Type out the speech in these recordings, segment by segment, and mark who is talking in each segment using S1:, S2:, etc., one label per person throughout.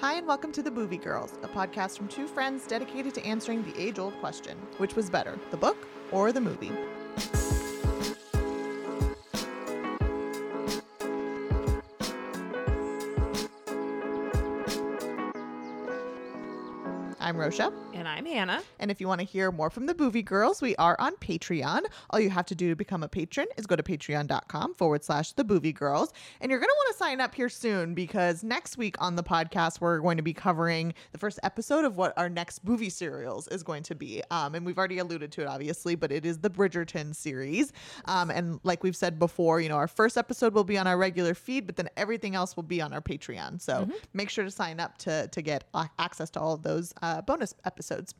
S1: Hi, and welcome to The Boovie Girls, a podcast from two friends dedicated to answering the age old question which was better, the book or the movie? Rosha.
S2: And I'm Hannah.
S1: And if you want to hear more from the Boovie Girls, we are on Patreon. All you have to do to become a patron is go to patreon.com forward slash the Boovie Girls. And you're going to want to sign up here soon because next week on the podcast, we're going to be covering the first episode of what our next Boovie serials is going to be. Um, and we've already alluded to it, obviously, but it is the Bridgerton series. Um, and like we've said before, you know, our first episode will be on our regular feed, but then everything else will be on our Patreon. So make sure to sign up to, to get access to all of those uh, bonus episodes.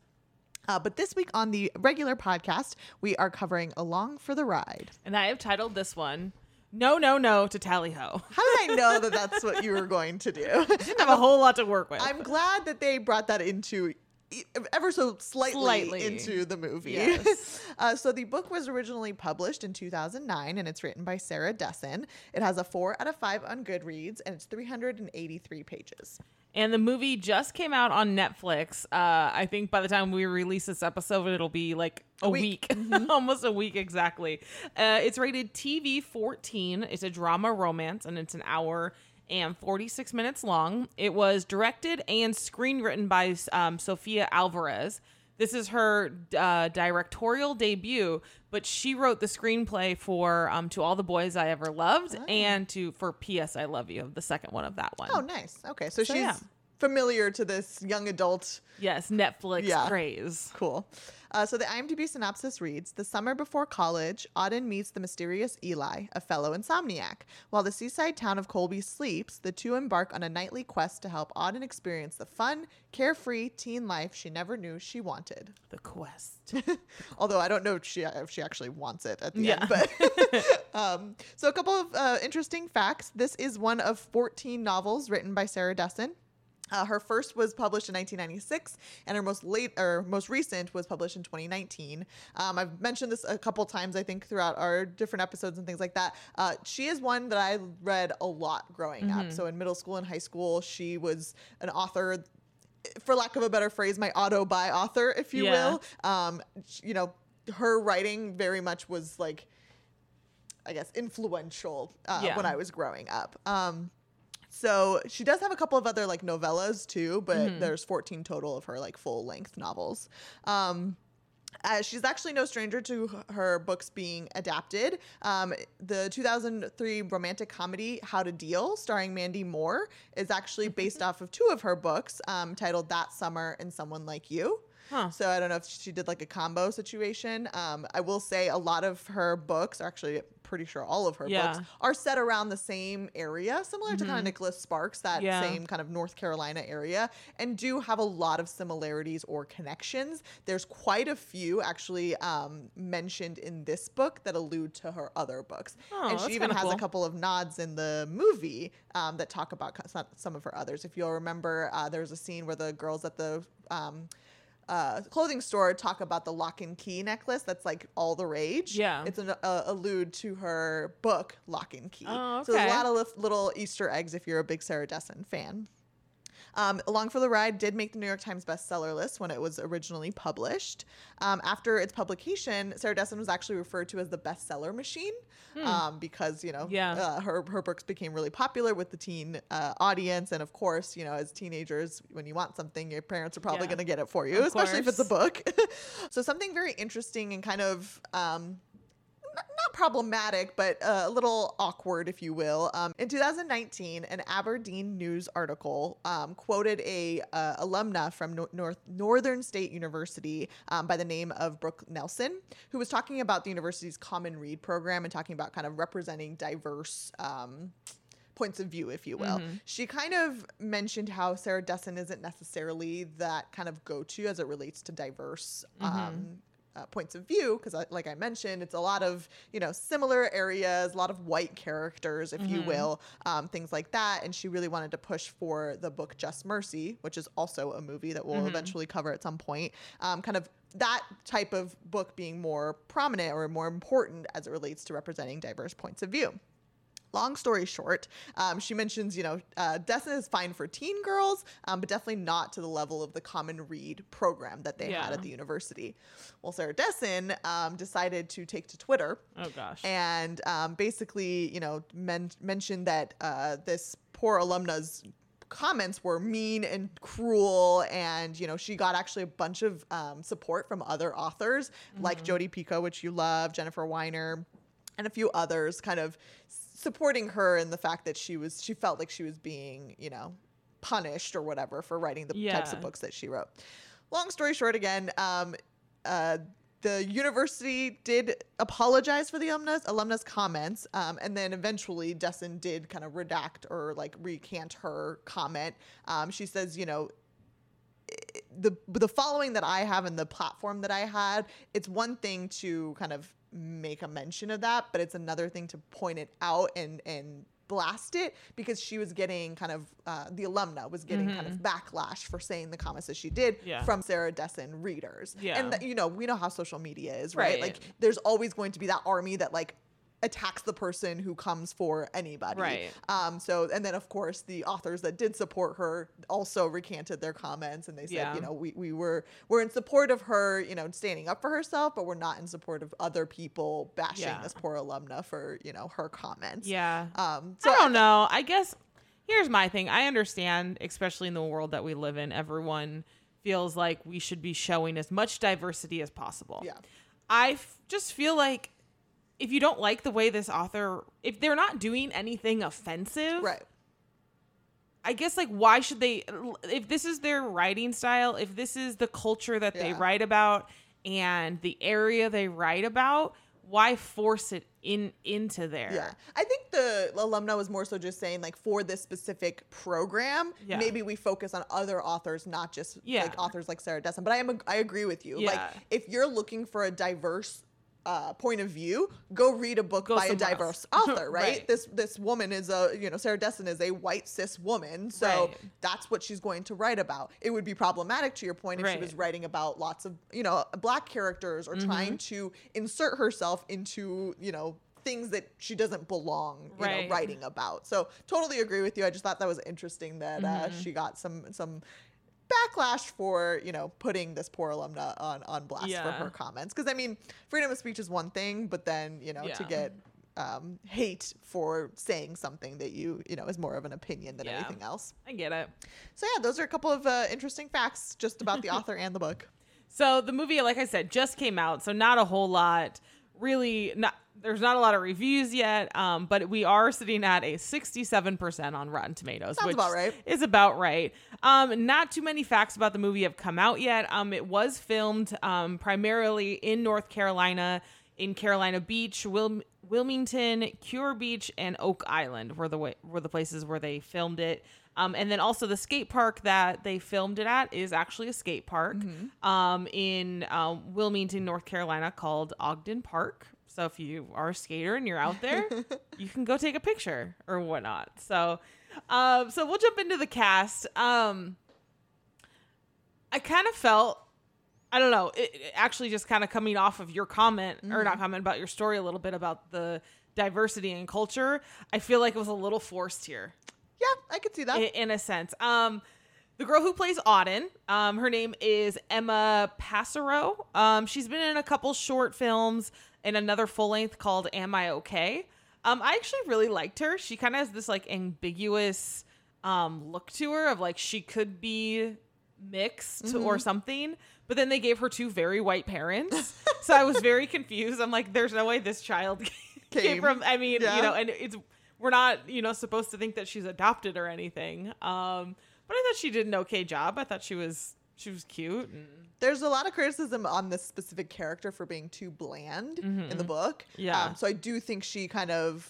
S1: Uh, but this week on the regular podcast, we are covering Along for the Ride.
S2: And I have titled this one No, No, No to Tally Ho.
S1: How did I know that that's what you were going to do?
S2: Didn't have a whole lot to work with.
S1: I'm glad that they brought that into ever so slightly,
S2: Slightly.
S1: into the movie.
S2: Yes.
S1: uh, so the book was originally published in 2009 and it's written by Sarah Dessen. It has a four out of five on Goodreads and it's 383 pages.
S2: and the movie just came out on Netflix. Uh, I think by the time we release this episode, it'll be like a,
S1: week.
S2: week, almost a week exactly. Uh, it's rated TV 14. It's a drama romance, and it's an hour and 46 minutes long. It was directed and screenwritten by um, Sofia Alvarez. This is her uh, directorial debut, but she wrote the screenplay for um, "To All the Boys I Ever Loved" and to for "P.S. I Love You," the second one of that one.
S1: Oh, nice. Okay. So,
S2: So,
S1: she's
S2: yeah.
S1: familiar to this young adult
S2: Yes, Netflix
S1: Yeah.
S2: craze.
S1: Cool. Uh, so the IMDb synopsis reads The summer before college, Auden meets the mysterious Eli, a fellow insomniac. While the seaside town of Colby sleeps, the two embark on a nightly quest to help Auden experience the fun, carefree teen life she never knew she wanted.
S2: The quest.
S1: Although I don't know if she, if she actually wants it at the
S2: Yeah.
S1: end. But um, so a couple of uh, interesting facts. This is one of 14 novels written by Sarah Dessen. Uh, her first was published in 1996, and her most late or most recent was published in 2019. Um, I've mentioned this a couple times, I think, throughout our different episodes and things like that. Uh, she is one that I read a lot growing up. So in middle school and high school, she was an author for lack of a better phrase, my auto buy author, if you
S2: Yeah.
S1: will. Um, you know, her writing very much was like, I guess, influential uh,
S2: Yeah.
S1: when I was growing up. Um, so she does have a couple of other like novellas too, but
S2: Mm-hmm.
S1: there's 14 total of her like full length novels. Um, uh, she's actually no stranger to her books being adapted. Um, the 2003 romantic comedy How to Deal, starring Mandy Moore, is actually based off of two of her books um, titled That Summer and Someone Like You.
S2: Huh.
S1: So I don't know if she did like a combo situation. Um, I will say a lot of her books, or actually pretty sure all of her
S2: Yeah.
S1: books, are set around the same area, similar to kind of Nicholas Sparks, that
S2: Yeah.
S1: same kind of North Carolina area, and do have a lot of similarities or connections. There's quite a few actually um, mentioned in this book that allude to her other books,
S2: Oh,
S1: and she even has a couple of nods in the movie um, that talk about some- some of her others. If you'll remember, uh, there's a scene where the girls at the um, uh, clothing store talk about the lock and key necklace that's like all the rage.
S2: Yeah.
S1: It's an uh, allude to her book, Lock and Key.
S2: Oh, okay.
S1: So there's a lot of little Easter eggs if you're a big Sarah Dessen fan. Um, Along for the Ride did make the New York Times bestseller list when it was originally published. Um, after its publication, Sarah Dessen was actually referred to as the bestseller machine um, because, you know,
S2: Hmm. Yeah.
S1: uh, her, her books became really popular with the teen uh, audience. And of course, you know, as teenagers, when you want something, your parents are probably
S2: Yeah.
S1: going to get it for you,
S2: Of
S1: especially if it's a book. so something very interesting and kind of um, not problematic, but uh, a little awkward, if you will. Um, in 2019, an Aberdeen News article um, quoted a uh, alumna from Nor- North Northern State University um, by the name of Brooke Nelson, who was talking about the university's Common Read program and talking about kind of representing diverse. Um, points of view, if you will. She kind of mentioned how Sarah Dessen isn't necessarily that kind of go to as it relates to diverse um, uh, points of view, because like I mentioned, it's a lot of you know similar areas, a lot of white characters, if you will, um, things like that. And she really wanted to push for the book Just Mercy, which is also a movie that we'll eventually cover at some point. Um, kind of that type of book being more prominent or more important as it relates to representing diverse points of view. Long story short, um, she mentions, you know, uh, Dessen is fine for teen girls, um, but definitely not to the level of the common read program that they
S2: Yeah.
S1: had at the university. Well, Sarah Dessen um, decided to take to Twitter
S2: Oh gosh.
S1: and um, basically, you know, men- mentioned that uh, this poor alumna's comments were mean and cruel and you know she got actually a bunch of um, support from other authors like Jodi Picoult which you love jennifer weiner and a few others kind of supporting her in the fact that she was she felt like she was being you know punished or whatever for writing the types of books that she wrote. Long story short again um, uh, the university did apologize for the alumnus alumnus comments um, and then eventually Dessen did kind of redact or like recant her comment. Um, she says you know the the following that I have and the platform that I had, it's one thing to kind of make a mention of that, but it's another thing to point it out and and blast it because she was getting kind of uh, the alumna was getting kind of backlash for saying the comments that she did
S2: Mm-hmm. Yeah.
S1: from Sarah Dessen readers.
S2: Yeah.
S1: And th- you know, we know how social media is, right?
S2: Right.
S1: Like there's always going to be that army that like attacks the person who comes for anybody.
S2: Right.
S1: Um, so, and then of course the authors that did support her also recanted their comments and they said,
S2: Yeah.
S1: you know, we, we were, we're in support of her, you know, standing up for herself, but we're not in support of other people bashing
S2: Yeah.
S1: this poor alumna for, you know, her comments.
S2: yeah.
S1: Um, so
S2: I don't know. I guess here's my thing. I understand, especially in the world that we live in, everyone feels like we should be showing as much diversity as possible.
S1: Yeah.
S2: I f- just feel like if you don't like the way this author, if they're not doing anything offensive,
S1: Right.
S2: I guess like why should they if this is their writing style, if this is the culture that they write about and the area they write about, why force it in into there?
S1: Yeah. I think the alumna was more so just saying like for this specific program,
S2: Yeah.
S1: maybe we focus on other authors, not just
S2: Yeah.
S1: like authors like Sarah dessen But I am I agree with you. Like if you're looking for a diverse uh, point of view, go read a book
S2: Go
S1: by a diverse
S2: else.
S1: author, right?
S2: Right.
S1: This this woman is a you know Sarah Dessen is a white cis woman, so
S2: Right.
S1: that's what she's going to write about. It would be problematic to your point if she was writing about lots of you know black characters or trying
S2: Mm-hmm.
S1: to insert herself into you know things that she doesn't belong you
S2: Right.
S1: know writing about. So totally agree with you. I just thought that was interesting that uh,
S2: Mm-hmm.
S1: she got some some backlash for you know putting this poor alumna on on blast for her comments because i mean freedom of speech is one thing but then you know to get um, hate for saying something that you you know is more of an opinion than
S2: Yeah.
S1: anything else
S2: I get it.
S1: so yeah those are a couple of uh, interesting facts just about the author and the book
S2: So the movie, like I said, just came out, so not a whole lot. Really, not there's not a lot of reviews yet, um, but we are sitting at a 67% on Rotten Tomatoes,
S1: Sounds
S2: which
S1: about right.
S2: is about right. Um, not too many facts about the movie have come out yet. Um, it was filmed um, primarily in North Carolina, in Carolina Beach, Wil- Wilmington, Kure Beach, and Oak Island were the way, were the places where they filmed it. Um, and then also the skate park that they filmed it at is actually a skate park um, in um, Wilmington, North Carolina, called Ogden Park. So if you are a skater and you're out there, you can go take a picture or whatnot. So, um, so we'll jump into the cast. Um, I kind of felt, I don't know, it, it actually just kind of coming off of your comment or not comment about your story a little bit about the diversity and culture. I feel like it was a little forced here
S1: yeah i could see that
S2: i- in a sense. Um, the girl who plays Auden, um, her name is Emma Pasarow. Um, she's been in a couple short films and another full length called Am I Okay? Um, I actually really liked her. She kind of has this like ambiguous um, look to her of like she could be mixed or something, but then they gave her two very white parents. so I was very confused. I'm like, there's no way this child came,
S1: Came.
S2: from, I mean,
S1: Yeah.
S2: you know, and it's we're not you know supposed to think that she's adopted or anything um but i thought she did an okay job i thought she was she was cute and
S1: there's a lot of criticism on this specific character for being too bland in the book.
S2: Mm-hmm. Yeah.
S1: Um, so I do think she kind of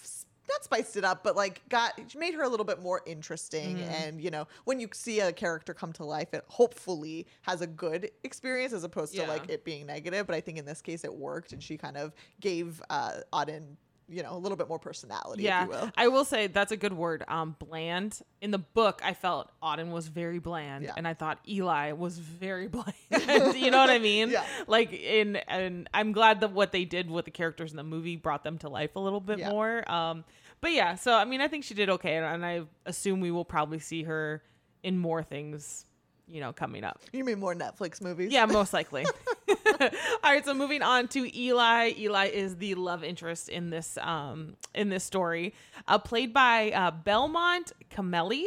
S1: not spiced it up, but like got made her a little bit more interesting.
S2: Mm-hmm.
S1: And you know, when you see a character come to life, it hopefully has a good experience as opposed to like it being negative. But I think in this case, it worked, and she kind of gave uh, Auden, you know, a little bit more personality,
S2: yeah
S1: if you will.
S2: i will say that's a good word um bland in the book i felt auden was very bland
S1: Yeah.
S2: and i thought eli was very bland you know what i mean
S1: Yeah.
S2: like in and i'm glad that what they did with the characters in the movie brought them to life a little bit
S1: Yeah.
S2: more um but yeah, so I mean, I think she did okay, and, and I assume we will probably see her in more things, you know, coming up.
S1: You mean more Netflix movies?
S2: Yeah, most likely. All right, so moving on to Eli. Eli is the love interest in this um in this story, uh, played by uh, Belmont Camelli.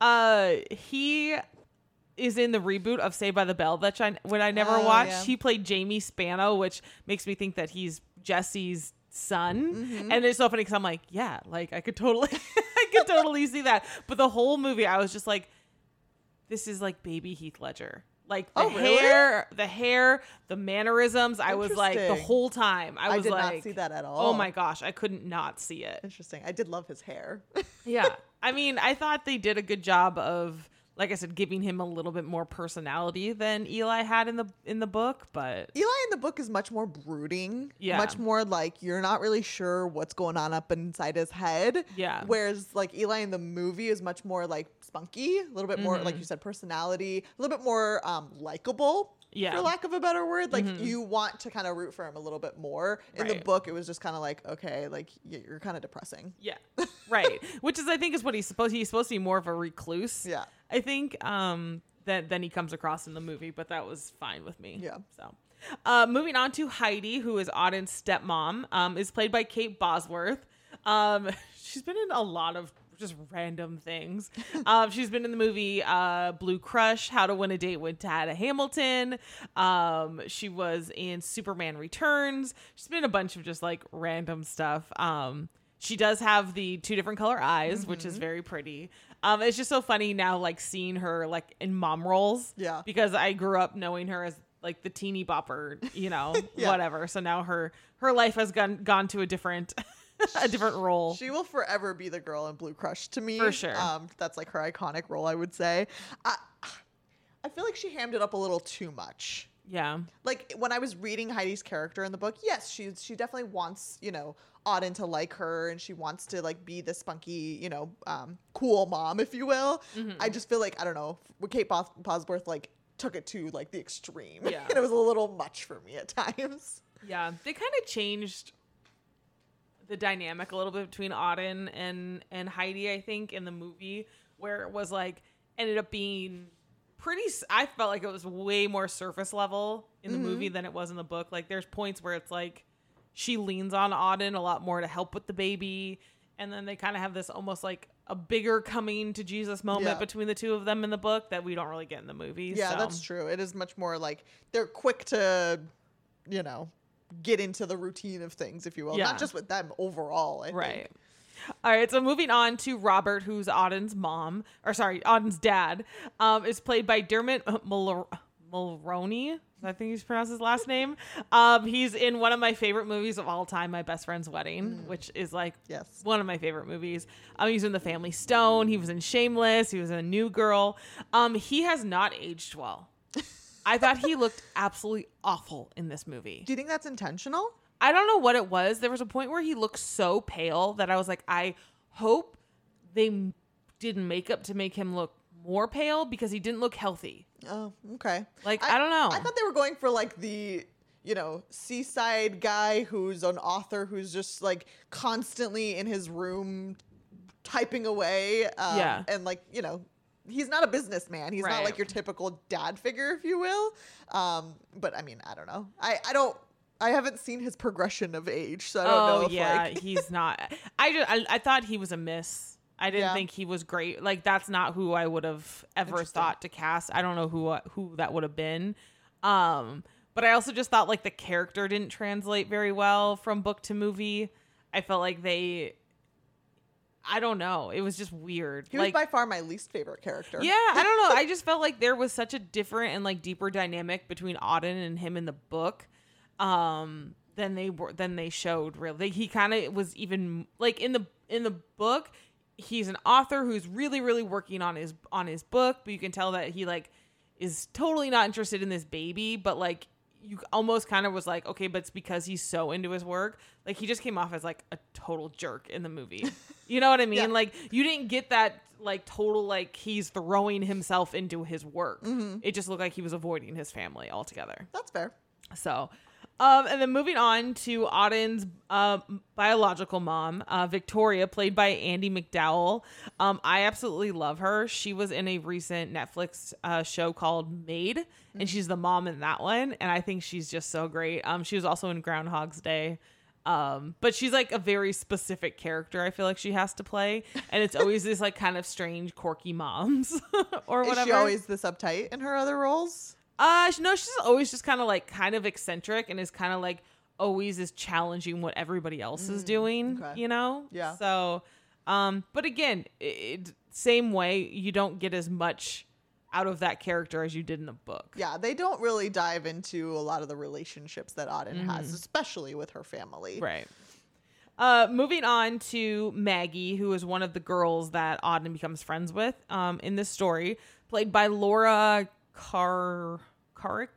S2: Uh, he is in the reboot of Saved by the Bell that I when I never
S1: Oh,
S2: watched.
S1: yeah.
S2: He played Jamie Spano, which makes me think that he's Jesse's son.
S1: Mm-hmm.
S2: And it's so funny because I'm like, yeah, like I could totally, I could totally see that. But the whole movie, I was just like, this is like baby Heath Ledger. Like the
S1: Oh, really?
S2: hair, the hair, the mannerisms. I was like the whole time. I
S1: I
S2: was
S1: did
S2: like,
S1: not see that at all.
S2: Oh my gosh, I couldn't not see it.
S1: Interesting. I did love his hair.
S2: Yeah. I mean, I thought they did a good job of like I said giving him a little bit more personality than Eli had in the in the book, but
S1: Eli in the book is much more brooding.
S2: Yeah.
S1: Much more like you're not really sure what's going on up inside his head.
S2: Yeah.
S1: Whereas like Eli in the movie is much more like spunky, a little bit more,
S2: Mm-hmm.
S1: like you said, personality, a little bit more um likable.
S2: Yeah.
S1: For lack of a better word. Like you want to kind of root for him a little bit more. In the book, it was just kind of like, okay, like you're kind of depressing.
S2: yeah. Right. Which is I think is what he's supposed he's supposed to be more of a recluse.
S1: Yeah.
S2: I think um that then he comes across in the movie, but that was fine with me.
S1: Yeah.
S2: So uh moving on to Heidi, who is Auden's stepmom, um, is played by Kate Bosworth. Um she's been in a lot of just random things. Um, she's been in the movie uh, Blue Crush, How to Win a Date with Tad Hamilton. Um, she was in Superman Returns. She's been in a bunch of just like random stuff. Um, she does have the two different color eyes, which
S1: Mm-hmm.
S2: is very pretty. Um, it's just so funny now, like seeing her like in mom roles.
S1: Yeah.
S2: Because I grew up knowing her as like the teeny bopper, you know,
S1: Yeah.
S2: whatever. So now her her life has gone gone to a different a different role.
S1: She will forever be the girl in Blue Crush to me.
S2: For sure.
S1: Um, that's like her iconic role, I would say. I, I feel like she hammed it up a little too much.
S2: yeah.
S1: Like when I was reading Heidi's character in the book, yes, she she definitely wants you know Auden to like her, and she wants to like be the spunky, you know, um, cool mom, if you will.
S2: Mm-hmm.
S1: I just feel like I don't know, Kate Bos- Bosworth like took it to like the extreme,
S2: Yeah.
S1: and it was a little much for me at times.
S2: Yeah, they kind of changed the dynamic a little bit between Auden and and Heidi. I think in the movie where it was like ended up being pretty. I felt like it was way more surface level in the mm-hmm. movie than it was in the book. Like there's points where it's like she leans on Auden a lot more to help with the baby, and then they kind of have this almost like a bigger coming to Jesus moment
S1: Yeah.
S2: between the two of them in the book that we don't really get in the movie.
S1: Yeah,
S2: so.
S1: that's true. It is much more like they're quick to, you know, get into the routine of things, if you will.
S2: Yeah.
S1: Not just with them overall. I
S2: Right.
S1: Think.
S2: All right, so moving on to Robert, who's Auden's mom, or sorry, Auden's dad, um, is played by Dermot Mulr- Mulroney. I think he's pronounced his last name. Um, he's in one of my favorite movies of all time, My Best Friend's Wedding, which is like
S1: Yes.
S2: one of my favorite movies. Um, he was in The Family Stone. He was in Shameless. He was in A New Girl. Um, he has not aged well. I thought he looked absolutely awful in this movie.
S1: Do you think that's intentional?
S2: I don't know what it was. There was a point where he looked so pale that I was like, I hope they m- did makeup to make him look more pale because he didn't look healthy.
S1: Oh, okay.
S2: Like, I don't know.
S1: I thought they were going for like the, you know, seaside guy who's an author who's just like constantly in his room typing away. Um,
S2: Yeah.
S1: And like, you know, he's not a businessman. He's not like your typical dad figure, if you will. Um, but I mean, I don't know. I, I don't. I haven't seen his progression of age, so I don't know
S2: oh
S1: if
S2: yeah,
S1: like
S2: he's not. I just I, I thought he was a miss. I didn't
S1: Yeah.
S2: think he was great. Like that's not who I would have ever thought to cast. I don't know who who that would have been. Um, but I also just thought like the character didn't translate very well from book to movie. I felt like they. I don't know. It was just weird.
S1: he was by far my least favorite character.
S2: yeah, I don't know. I just felt like there was such a different and like deeper dynamic between Auden and him in the book um than they were than they showed really. He kind of was even like in the in the book, he's an author who's really really working on his on his book, but you can tell that he like is totally not interested in this baby, but like you almost kind of was like, okay, but it's because he's so into his work. Like he just came off as like a total jerk in the movie. You know what I mean?
S1: Yeah.
S2: Like you didn't get that like total like he's throwing himself into his work. Mm-hmm. It just looked like he was avoiding his family altogether.
S1: That's fair.
S2: So, Um, and then moving on to Auden's uh, biological mom, uh, Victoria, played by Andie MacDowell. Um, I absolutely love her. She was in a recent Netflix uh, show called Maid, and she's the mom in that one. And I think she's just so great. Um, she was also in Groundhog's Day. Um, but she's like a very specific character. I feel like she has to play, and it's always this like kind of strange, quirky moms or whatever.
S1: Is she always this uptight in her other roles?
S2: Uh, no, she's always just kind of like kind of eccentric and is kind of like always is challenging what everybody else is doing.
S1: okay.
S2: You know?
S1: Yeah.
S2: So, um, but again, it, same way you don't get as much out of that character as you did in the book.
S1: Yeah, they don't really dive into a lot of the relationships that Auden has, especially with her family.
S2: Right. Uh, moving on to Maggie, who is one of the girls that Auden becomes friends with um, in this story, played by Laura Kar Karakuki.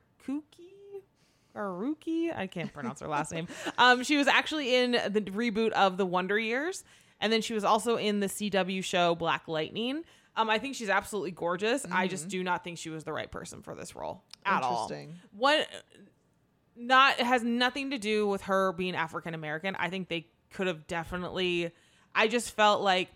S2: Karuki, I can't pronounce her last name. Um, she was actually in the reboot of The Wonder Years, and then she was also in the CW show Black Lightning. Um, I think she's absolutely gorgeous. I just do not think she was the right person for this role at all.
S1: Interesting.
S2: What not has nothing to do with her being African American. I think they could have definitely. I just felt like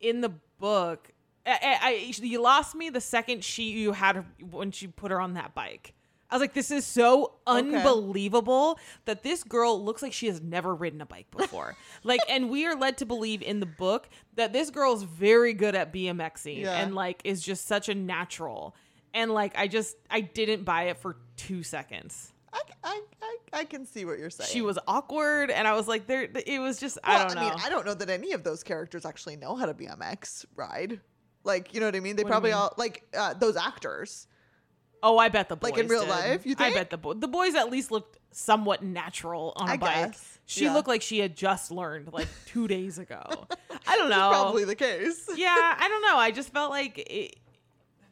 S2: in the book, I, I, you lost me the second she you had her when she put her on that bike. I was like, this is so unbelievable that this girl looks like she has never ridden a bike before. like, and we are led to believe in the book that this girl is very good at BMXing
S1: Yeah.
S2: and like is just such a natural. And like, I just I didn't buy it for two seconds.
S1: I, I, I, I can see what you're saying.
S2: She was awkward, and I was like, there. It was just I don't know.
S1: I mean, I don't know that any of those characters actually know how to BMX ride. Like, you know what I mean? They
S2: What
S1: probably
S2: mean?
S1: all like uh, those actors.
S2: oh, I bet the boys
S1: like in real
S2: did.
S1: life, you
S2: I bet the boys. The boys at least looked somewhat natural on a
S1: I
S2: bike.
S1: guess.
S2: She
S1: Yeah.
S2: looked like she had just learned like two days ago. I don't know.
S1: Probably the case.
S2: yeah, I don't know. I just felt like it,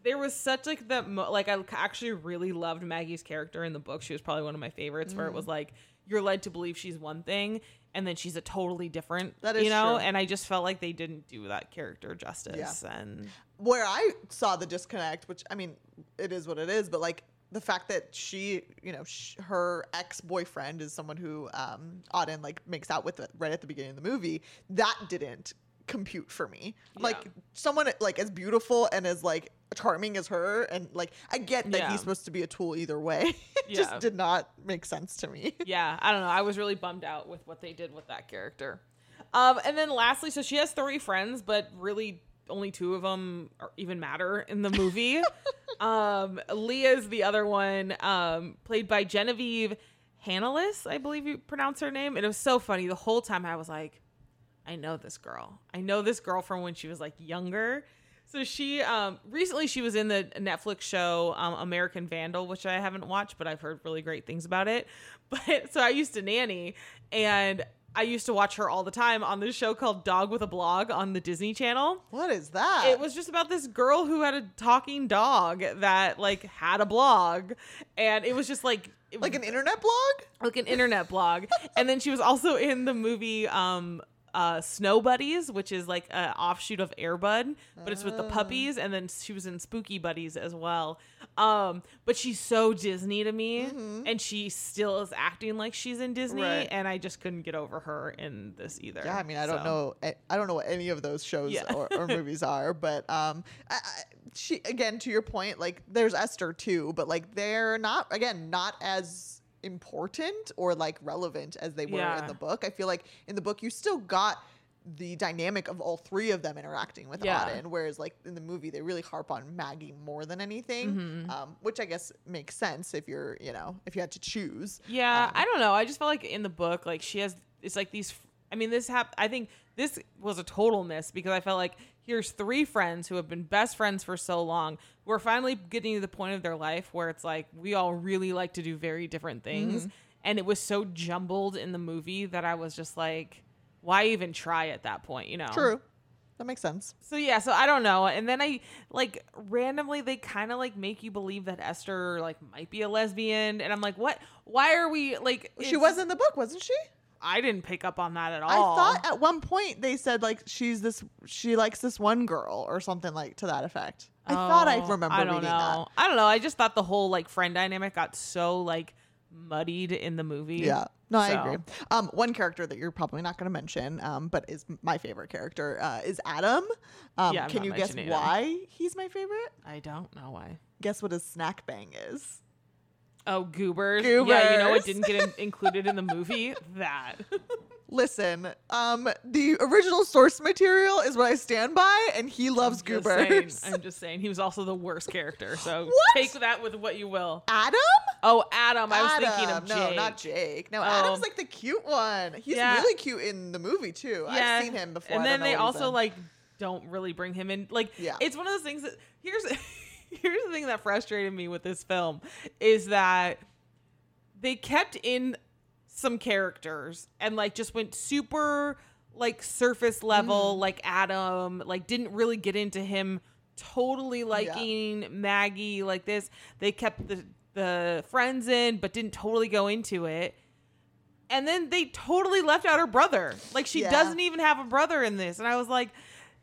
S2: there was such like the mo- like I actually really loved Maggie's character in the book. She was probably one of my favorites. Where it
S1: Mm.
S2: was like you're led to believe she's one thing, and then she's a totally different.
S1: That is
S2: you know,
S1: true.
S2: and I just felt like they didn't do that character justice. And
S1: Where I saw the disconnect, which I mean, it is what it is, but like the fact that she, you know, sh- her ex boyfriend is someone who um, Auden like makes out with it right at the beginning of the movie, that didn't compute for me. Like someone like as beautiful and as like charming as her, and like I get that
S2: Yeah.
S1: he's supposed to be a tool either way.
S2: Yeah.
S1: just did not make sense to me.
S2: yeah, I don't know. I was really bummed out with what they did with that character. Um, and then lastly, so she has three friends, but really only two of them are, even matter in the movie. um, Leah's the other one, um, played by Genevieve Hannelius, I believe you pronounce her name. And it was so funny. The whole time I was like, I know this girl. I know this girl from when she was like younger. So she um recently she was in the Netflix show um, American Vandal, which I haven't watched, but I've heard really great things about it. But so I used to nanny and I used to watch her all the time on this show called Dog with a Blog on the Disney Channel.
S1: What is that?
S2: It was just about this girl who had a talking dog that like had a blog and it was just like it
S1: like an internet blog.
S2: like an internet blog. And then she was also in the movie um uh Snow Buddies, which is like an offshoot of Airbud, but it's with the
S1: Oh.
S2: puppies and then she was in Spooky Buddies as well. Um but she's so Disney to me and she still is acting like she's in Disney
S1: Mm-hmm. Right.
S2: and I just couldn't get over her in this either.
S1: Yeah, I mean, I don't know. I I don't know what any of those shows
S2: Yeah.
S1: or, or movies are, but um, I, I, she again to your point, like there's Esther too, but like they're not again not as important or like relevant as they were
S2: Yeah.
S1: in the book. I feel like in the book you still got the dynamic of all three of them interacting with
S2: Yeah.
S1: Auden, whereas like in the movie they really harp on Maggie more than anything,
S2: Mm-hmm.
S1: um, which I guess makes sense if you're you know if you had to choose.
S2: Yeah,
S1: Um,
S2: I don't know. I just felt like in the book, like she has, it's like these. I mean, this hap- I think this was a total miss because I felt like here's three friends who have been best friends for so long. We're finally getting to the point of their life where it's like we all really like to do very different things, mm-hmm. and it was so jumbled in the movie that I was just like, why even try at that point? You know?
S1: True, that makes sense.
S2: So yeah, so I don't know. And then I like randomly they kind of like make you believe that Esther like might be a lesbian, and I'm like, what? Why are we like?
S1: She was in the book, wasn't she?
S2: I didn't pick up on that at all.
S1: I thought at one point they said like she's this she likes this one girl or something like to that effect. I thought I
S2: Oh,
S1: remember
S2: I don't
S1: reading
S2: know. I don't know. I just thought the whole like friend dynamic got so like muddied in the movie.
S1: Yeah. No, I agree. Um, one character that you're probably not going to mention, um, but is my favorite character, uh, is Adam. Um,
S2: Yeah, I'm
S1: can you guess why he's my favorite?
S2: I don't know why.
S1: Guess what his snack bang is?
S2: Oh, goobers. Yeah, you know
S1: Goobers.
S2: what didn't get in- included in the movie? That.
S1: Listen, um, the original source material is what I stand by, and he loves
S2: saying-
S1: goobers.
S2: I'm just saying. He was also the worst character. So
S1: What?
S2: take that with what you will.
S1: Adam?
S2: Oh, Adam. I was thinking of Jake.
S1: No, not Jake. No,
S2: Oh.
S1: Adam's like the cute one. He's
S2: Yeah.
S1: really cute in the movie too. I've seen him before.
S2: And then they also
S1: in.
S2: like don't really bring him in. Like
S1: Yeah.
S2: it's one of those things that here's here's the thing that frustrated me with this film is that they kept in some characters and like just went super like surface
S1: Mm.
S2: level like Adam like didn't really get into him totally liking Maggie like this. They kept the the friends in but didn't totally go into it. And then they totally left out her brother. Like she
S1: Yeah.
S2: doesn't even have a brother in this. And I was like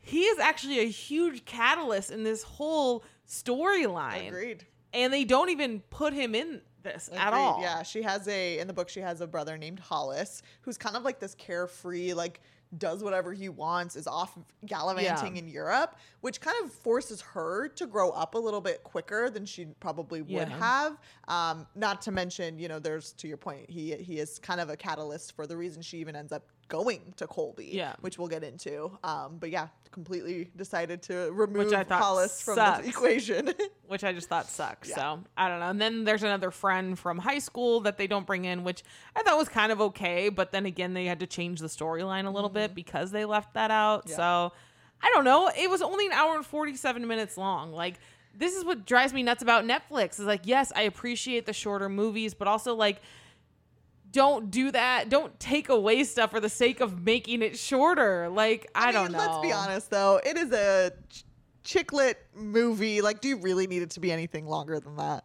S2: he is actually a huge catalyst in this whole storyline
S1: Agreed.
S2: and they don't even put him in this at all.
S1: Yeah, she has a in the book she has a brother named Hollis who's kind of like this carefree, like does whatever he wants, is off gallivanting
S2: Yeah.
S1: in Europe, which kind of forces her to grow up a little bit quicker than she probably would
S2: Yeah.
S1: have. Um, not to mention, you know, there's to your point, he he is kind of a catalyst for the reason she even ends up going to Colby,
S2: Yeah.
S1: which we'll get into. Um, but yeah, completely decided to remove
S2: I thought
S1: Hollis from the equation.
S2: which I just thought sucks.
S1: Yeah.
S2: So I don't know. And then there's another friend from high school that they don't bring in, which I thought was kind of okay. But then again, they had to change the storyline a little bit because they left that out.
S1: Mm-hmm. Yeah.
S2: So I don't know. It was only an hour and 47 minutes long. Like, this is what drives me nuts about Netflix is like, yes, I appreciate the shorter movies, but also like, don't do that. Don't take away stuff for the sake of making it shorter. Like, I, don't know.
S1: Let's be honest, though. It is a ch- chicklet movie. Like, do you really need it to be anything longer than that?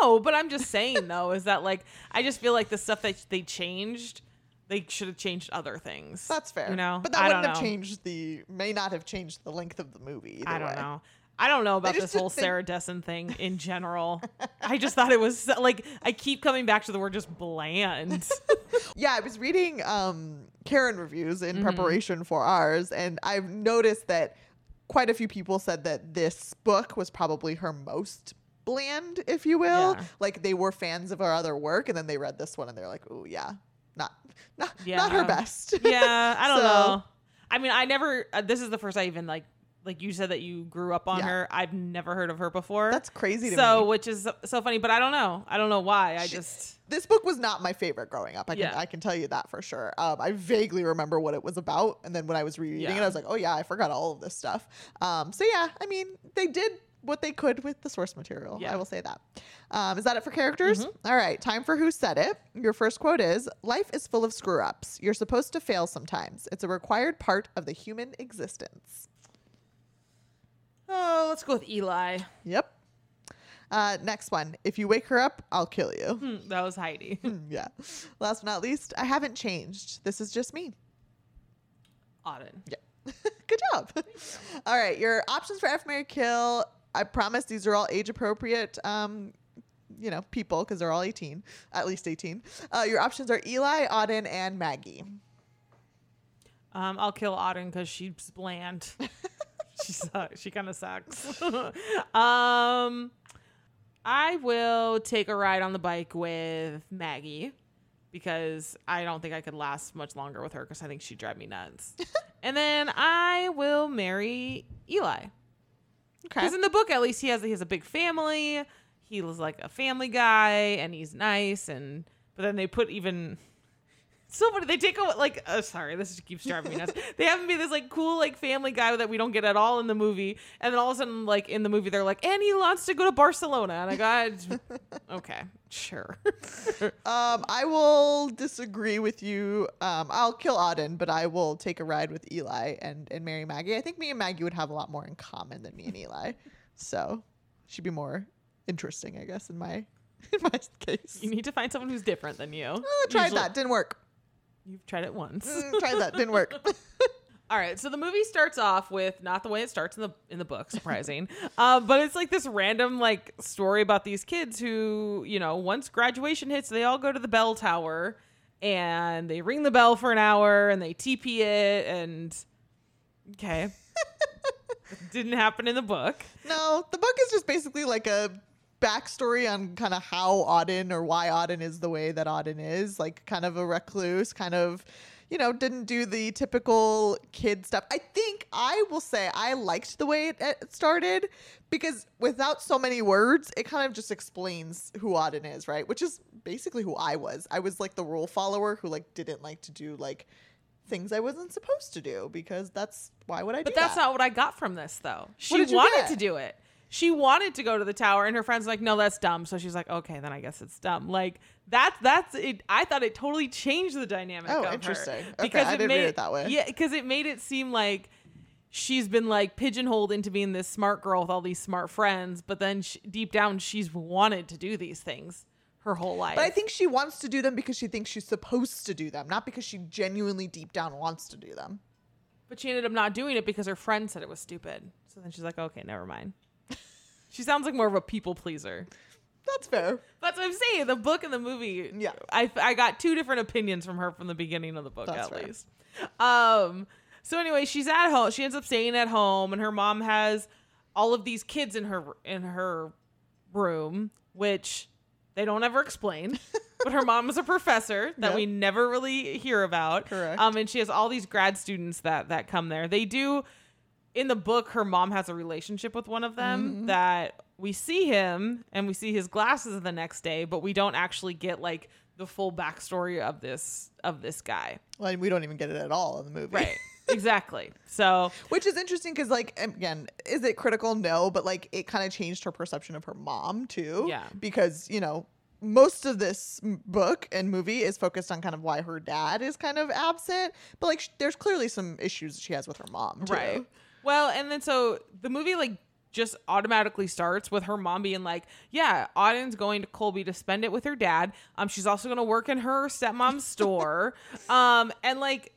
S2: No, but I'm just saying though, is that like I just feel like the stuff that they changed, they should have changed other things.
S1: That's fair.
S2: You know,
S1: but that
S2: I
S1: wouldn't have
S2: know.
S1: changed the. May not have changed the length of the movie.
S2: I don't
S1: way.
S2: know. I don't know about this whole
S1: think-
S2: Sarah Dessen thing in general. I just thought it was like I keep coming back to the word just bland.
S1: Yeah, I was reading um, Karen reviews in
S2: Mm-hmm.
S1: preparation for ours, and I've noticed that quite a few people said that this book was probably her most bland, if you will.
S2: Yeah.
S1: Like they were fans of her other work, and then they read this one and they're like, "Oh yeah, not not
S2: Yeah.
S1: not her best."
S2: yeah, I don't
S1: So-
S2: know. I mean, I never. Uh, this is the first I even like. Like you said that you grew up on
S1: Yeah.
S2: her. I've never heard of her before.
S1: That's crazy to
S2: so,
S1: me.
S2: which is so- funny, but I don't know. I don't know why. I
S1: She-
S2: just
S1: this book was not my favorite growing up. I can
S2: Yeah.
S1: I can tell you that for sure. Um, I vaguely remember what it was about, and then when I was rereading it, I was like, oh yeah, I forgot all of this stuff. Um, so yeah, I mean, they did what they could with the source material.
S2: Yeah.
S1: I will say that. Um, is that it for characters? All right, time for who said it. Your first quote is: "Life is full of screw ups. You're supposed to fail sometimes. It's a required part of the human existence."
S2: Oh, let's go with Eli.
S1: Yep. Uh, next one. If you wake her up, I'll kill you.
S2: Hmm, that was Heidi.
S1: yeah. Last but not least, I haven't changed. This is just me.
S2: Auden.
S1: Yeah. Good job. all right. Your options for F Marry Kill. I promise these are all age appropriate. Um, you know, people because they're all 18, at least 18. Uh, your options are Eli, Auden, and Maggie.
S2: Um, I'll kill Auden because she's bland. she sucks. She kind of sucks. um, I will take a ride on the bike with Maggie because I don't think I could last much longer with her because I think she'd drive me nuts. and then I will marry Eli
S1: Okay.
S2: because in the book, at least he has he has a big family. He was like a family guy, and he's nice. And but then they put even so funny. They take away like uh, sorry, this just keeps driving me nuts. they have him be this like cool like family guy that we don't get at all in the movie, and then all of a sudden like in the movie they're like, and he wants to go to Barcelona, and I got okay, sure.
S1: Um, I will disagree with you. Um, I'll kill Auden, but I will take a ride with Eli and, and marry Maggie. I think me and Maggie would have a lot more in common than me and Eli. So she'd be more interesting, I guess, in my in my case.
S2: you need to find someone who's different than you.
S1: Oh, tried
S2: Usually-
S1: that. Didn't work.
S2: You've tried it once.
S1: Mm, tried that. Didn't work.
S2: All right, so the movie starts off with not the way it starts in the in the book, surprising, uh, but it's like this random like story about these kids who, you know, once graduation hits, they all go to the bell tower and they ring the bell for an hour and they TP it and okay, didn't happen in the book.
S1: No, the book is just basically like a backstory on kind of how Auden or why Auden is the way that Auden is, like kind of a recluse, kind of, you know, didn't do the typical kid stuff. I think I will say I liked the way it, started because without so many words, it kind of just explains who Auden is, right? Which is basically who I was. I was like the rule follower who like didn't like to do like things I wasn't supposed to do because that's why would I do?
S2: But that's
S1: that?
S2: not what I got from this though. She wanted
S1: get?
S2: to do it. She wanted to go to the tower, and her friends like, "No, that's dumb." So she's like, "Okay, then I guess it's dumb." Like that's that's it. I thought it totally changed the dynamic.
S1: Oh,
S2: of her.
S1: interesting. Okay, I didn't read it that way.
S2: Yeah, because it made it seem like she's been like pigeonholed into being this smart girl with all these smart friends, but then she, deep down she's wanted to do these things her whole life.
S1: But I think she wants to do them because she thinks she's supposed to do them, not because she genuinely deep down wants to do them.
S2: But she ended up not doing it because her friend said it was stupid. So then she's like, "Okay, never mind." She sounds like more of a people pleaser.
S1: That's fair.
S2: That's what I'm saying. The book and the movie.
S1: Yeah.
S2: I, I got two different opinions from her from the beginning of the book,
S1: That's
S2: at
S1: fair.
S2: least. Um. So anyway, she's at home. She ends up staying at home, and her mom has all of these kids in her in her room, which they don't ever explain. but her mom is a professor that
S1: Yep.
S2: we never really hear about.
S1: Correct.
S2: Um, and she has all these grad students that that come there. They do in the book her mom has a relationship with one of them
S1: Mm-hmm.
S2: that we see him and we see his glasses the next day but we don't actually get like the full backstory of this of this guy
S1: Well, we don't even get it at all in the movie.
S2: right exactly so
S1: Which is interesting because, like, again, is it critical? No, but like, it kind of changed her perception of her mom too.
S2: Yeah.
S1: Because you know, most of this book and movie is focused on kind of why her dad is kind of absent, but like, sh- there's clearly some issues she has with her mom. Too.
S2: right well and then so the movie like just automatically starts with her mom being like, "Yeah, Auden's going to Colby to spend it with her dad. Um, she's also going to work in her stepmom's store. Um, and like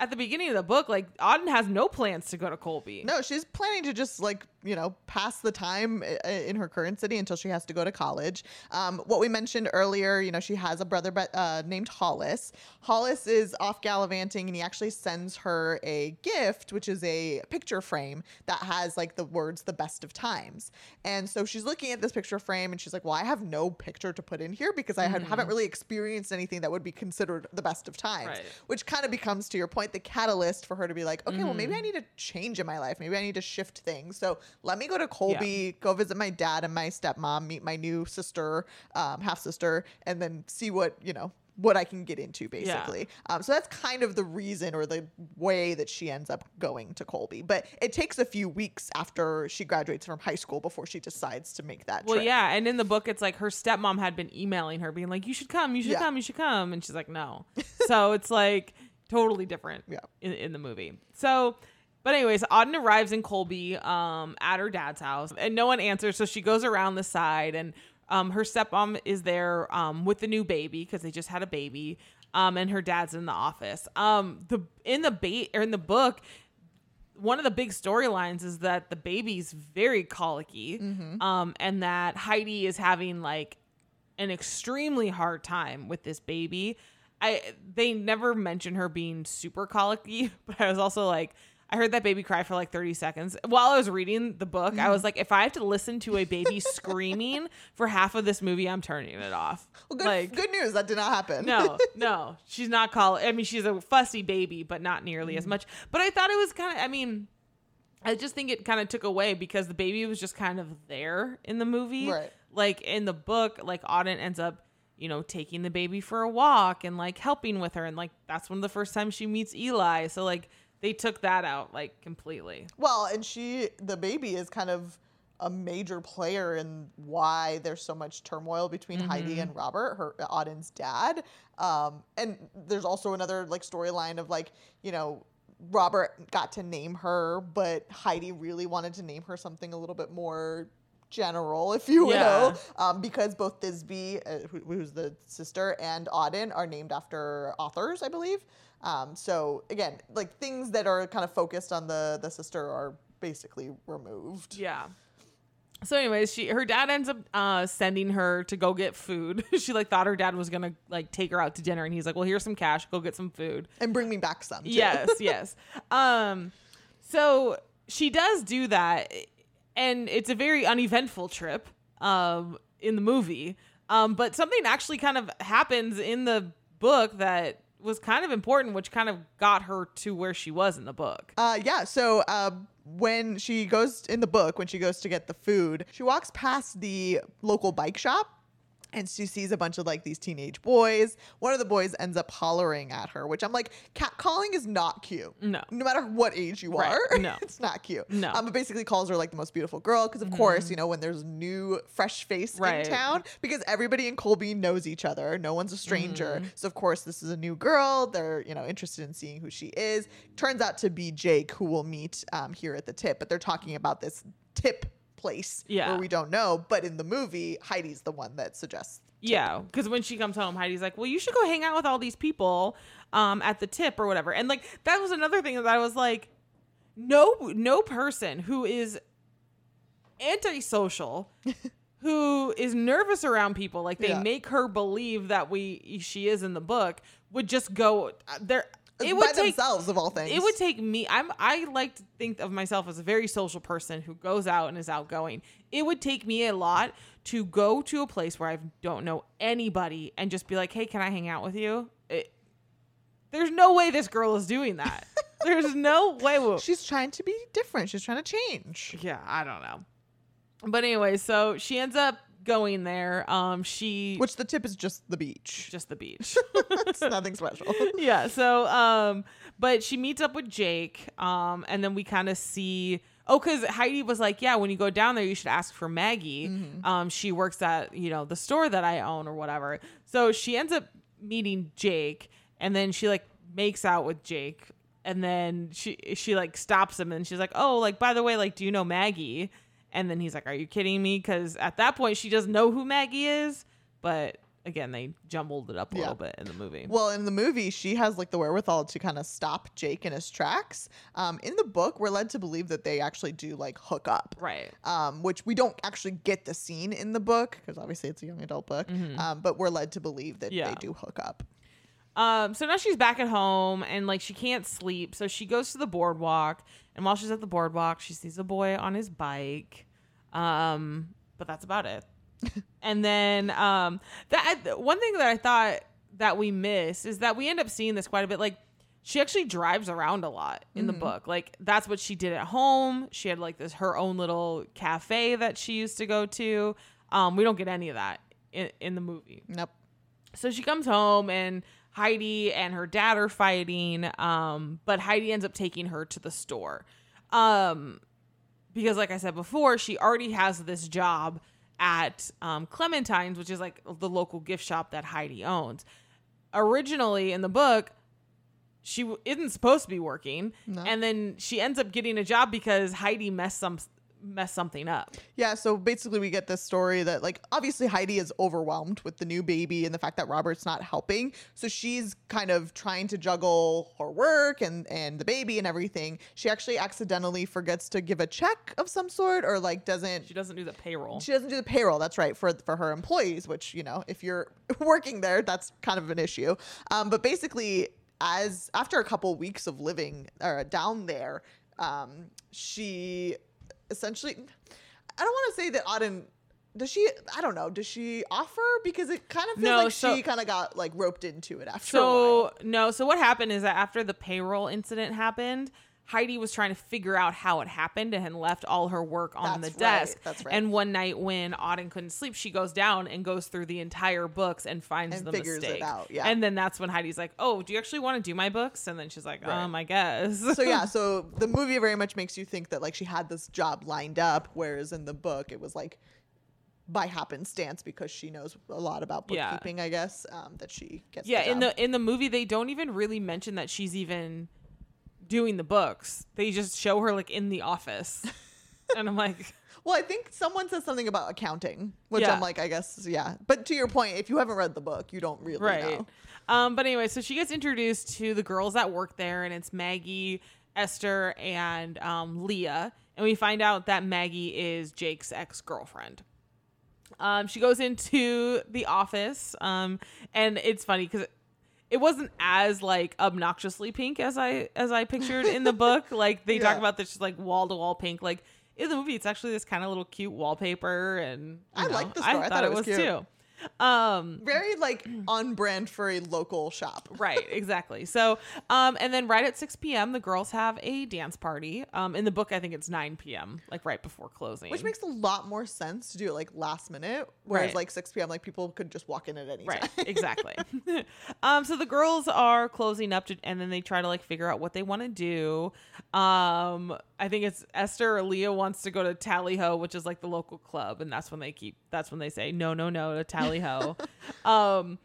S2: at the beginning of the book, like Auden has no plans to go to Colby.
S1: No, she's planning to just like you know pass the time in her current city until she has to go to college. Um, what we mentioned earlier, you know, she has a brother but, uh, named Hollis. Hollis is off gallivanting, and he actually sends her a gift, which is a picture frame that has like the words "the best of times." And so she's looking at this picture frame, and she's like, "Well, I have no picture to put in here because I had, haven't really experienced anything that would be considered the best of times."
S2: Right.
S1: Which kind of becomes, to your point, the catalyst for her to be like, okay, well, maybe I need a change in my life. Maybe I need to shift things. So let me go to Colby, go visit my dad and my stepmom, meet my new sister, um, half sister, and then see what, you know, what I can get into basically. Um, so that's kind of the reason or the way that she ends up going to Colby. But it takes a few weeks after she graduates from high school before she decides to make that
S2: Well,
S1: trip.
S2: yeah, and in the book, it's like her stepmom had been emailing her, being like, "You should come, you should
S1: Yeah.
S2: come, you should come," and she's like, "No." so it's like totally different
S1: Yeah.
S2: in, in the movie. So, but anyways, Auden arrives in Colby um, at her dad's house, and no one answers, so she goes around the side, and um, her stepmom is there um, with the new baby because they just had a baby, um, and her dad's in the office. Um, the in the bait or in the book one of the big storylines is that the baby's very colicky um and that Heidi is having like an extremely hard time with this baby. I they never mention her being super colicky, but I was also like I heard that baby cry for like 30 seconds. While I was reading the book, I was like if I have to listen to a baby screaming for half of this movie, I'm turning it off.
S1: Well, good,
S2: like
S1: good news. That did not happen.
S2: no, no, she's not call. I mean, she's a fussy baby, but not nearly
S1: Mm.
S2: as much. But I thought it was kind of. I mean, I just think it kind of took away because the baby was just kind of there in the movie.
S1: Right.
S2: Like in the book, like Auden ends up, you know, taking the baby for a walk and like helping with her, and like that's one of the first times she meets Eli. So like they took that out like completely.
S1: Well, and she, the baby, is kind of a major player in why there's so much turmoil between Heidi and Robert, her Auden's dad. Um, and there's also another like storyline of like, you know, Robert got to name her, but Heidi really wanted to name her something a little bit more general, if you will,
S2: Yeah.
S1: um, because both Thisbe, uh, who, who's the sister, and Auden are named after authors, I believe. Um, so again, like things that are kind of focused on the the sister are basically removed.
S2: Yeah. So, anyways, she her dad ends up uh, sending her to go get food. she like thought her dad was gonna like take her out to dinner, and he's like, "Well, here's some cash. Go get some food."
S1: And bring me back some. Too.
S2: Yes, yes. Um, so she does do that, and it's a very uneventful trip. Um, in the movie, um, but something actually kind of happens in the book that was kind of important, which kind of got her to where she was in the book.
S1: Uh, yeah. So uh, when she goes in the book, when she goes to get the food, she walks past the local bike shop. And she sees a bunch of like these teenage boys. One of the boys ends up hollering at her, which I'm like, catcalling is not cute.
S2: No.
S1: No matter what age you
S2: Right.
S1: are.
S2: No.
S1: it's not cute.
S2: No. Mm-hmm.
S1: Um, it basically calls her like the most beautiful girl. Because, of course, you know, when there's new, fresh face
S2: Right.
S1: in town, because everybody in Colby knows each other. No one's a stranger.
S2: Mm-hmm.
S1: So, of course, this is a new girl. They're, you know, interested in seeing who she is. Turns out to be Jake, who we'll meet um, here at the tip. But they're talking about this tip place
S2: Yeah.
S1: where we don't know. But in the movie, Heidi's the one that suggests.
S2: Yeah, because when she comes home, Heidi's like, "Well, you should go hang out with all these people um, at the tip or whatever." And like that was another thing that I was like, no, no person who is antisocial, who is nervous around people, like they
S1: Yeah.
S2: make her believe that we she is in the book, would just go uh, there. It
S1: by
S2: would take
S1: themselves, of all things.
S2: it would take me i'm i like to think of myself as a very social person who goes out and is outgoing it would take me a lot to go to a place where i don't know anybody and just be like hey can i hang out with you it, there's no way this girl is doing that there's no way
S1: She's trying to be different. She's trying to change.
S2: yeah i don't know but anyway so she ends up going there. Um she
S1: Which the tip is just the beach.
S2: just the beach.
S1: It's nothing special.
S2: yeah so um but she meets up with jake um and then we kind of see oh because heidi was like yeah when you go down there you should ask for maggie. Um she works at you know the store that i own or whatever. So she ends up meeting jake and then she like makes out with jake and then she she like stops him and she's like oh like by the way like do you know maggie and then he's like are you kidding me because at that point she doesn't know who maggie is but again they jumbled it up a
S1: Yeah.
S2: little bit in the movie
S1: Well, in the movie, she has like the wherewithal to kind of stop Jake in his tracks. Um, in the book, we're led to believe that they actually do like hook up.
S2: right
S1: Um, which we don't actually get the scene in the book because obviously it's a young adult book. Um, but we're led to believe that
S2: Mm-hmm. Yeah.
S1: they do hook up.
S2: Um, so now she's back at home and like she can't sleep, so she goes to the boardwalk. And while she's at the boardwalk, she sees a boy on his bike. Um, but that's about it. and then um, that one thing that I thought that we miss is that we end up seeing this quite a bit. Like she actually drives around a lot in the book. Like that's what she did at home. She had like this her own little cafe that she used to go to. Um, we don't get any of that in, in the movie.
S1: Nope.
S2: So she comes home and Heidi and her dad are fighting. Um, but Heidi ends up taking her to the store. Um, because like I said before, she already has this job at um, Clementine's, which is like the local gift shop that Heidi owns. Originally in the book, she w- isn't supposed to be working,
S1: No.
S2: and then she ends up getting a job because Heidi messed some messed something up.
S1: Yeah, so basically we get this story that like obviously Heidi is overwhelmed with the new baby and the fact that Robert's not helping. So she's kind of trying to juggle her work and and the baby and everything. She actually accidentally forgets to give a check of some sort or like doesn't
S2: She doesn't do the payroll.
S1: she doesn't do the payroll. That's right for for her employees, which you know, if you're working there, that's kind of an issue. Um, but basically, as after a couple weeks of living or down there, um, she essentially, I don't want to say that Auden. Does she? I don't know. Does she offer? Because it kind of feels
S2: No,
S1: like
S2: so-
S1: she kind of got like roped into it after.
S2: So no, so what happened is that after the payroll incident happened, Heidi was trying to figure out how it happened and had left all her work on
S1: That's
S2: the
S1: right,
S2: desk.
S1: that's right.
S2: And one night when Auden couldn't sleep, she goes down and goes through the entire books and finds
S1: And
S2: the
S1: figures it
S2: mistake.
S1: out, yeah.
S2: And then that's when Heidi's like, "Oh, do you actually want to do my books?" And then she's like,
S1: Right.
S2: "Um, I guess."
S1: so yeah, so the movie very much makes you think that like she had this job lined up, whereas in the book it was like by happenstance because she knows a lot about
S2: Yeah.
S1: bookkeeping, I guess, um, that she gets.
S2: yeah,
S1: the
S2: in the in the movie they don't even really mention that she's even doing the books. They just show her like in the office. and I'm like,
S1: Well, I think someone says something about accounting, which
S2: Yeah.
S1: I'm like, I guess, yeah. But to your point, if you haven't read the book, you don't really
S2: right.
S1: know.
S2: Um, but anyway, so she gets introduced to the girls that work there, and it's Maggie, Esther, and um, Leah. And we find out that Maggie is Jake's ex girlfriend. Um, she goes into the office, um, and it's funny because it wasn't as like obnoxiously pink as I as I pictured in the book. Like they talk about this just like wall to wall pink. Like in the movie, it's actually this kind of little cute wallpaper, and
S1: I
S2: know,
S1: like the store. I thought it was cute.
S2: too. Um,
S1: Very like on brand for a local shop.
S2: right exactly so um and then right at 6 p.m the girls have a dance party um in the book i think it's 9 p.m like right before closing
S1: Which makes a lot more sense to do it like last minute, whereas
S2: Right.
S1: like 6 p.m. like people could just walk in at any
S2: right
S1: time.
S2: exactly um so the girls are closing up to and then they try to like figure out what they want to do um i think it's esther or leah wants to go to tally ho which is like the local club and that's when they keep that's when they say no no no to tally ho um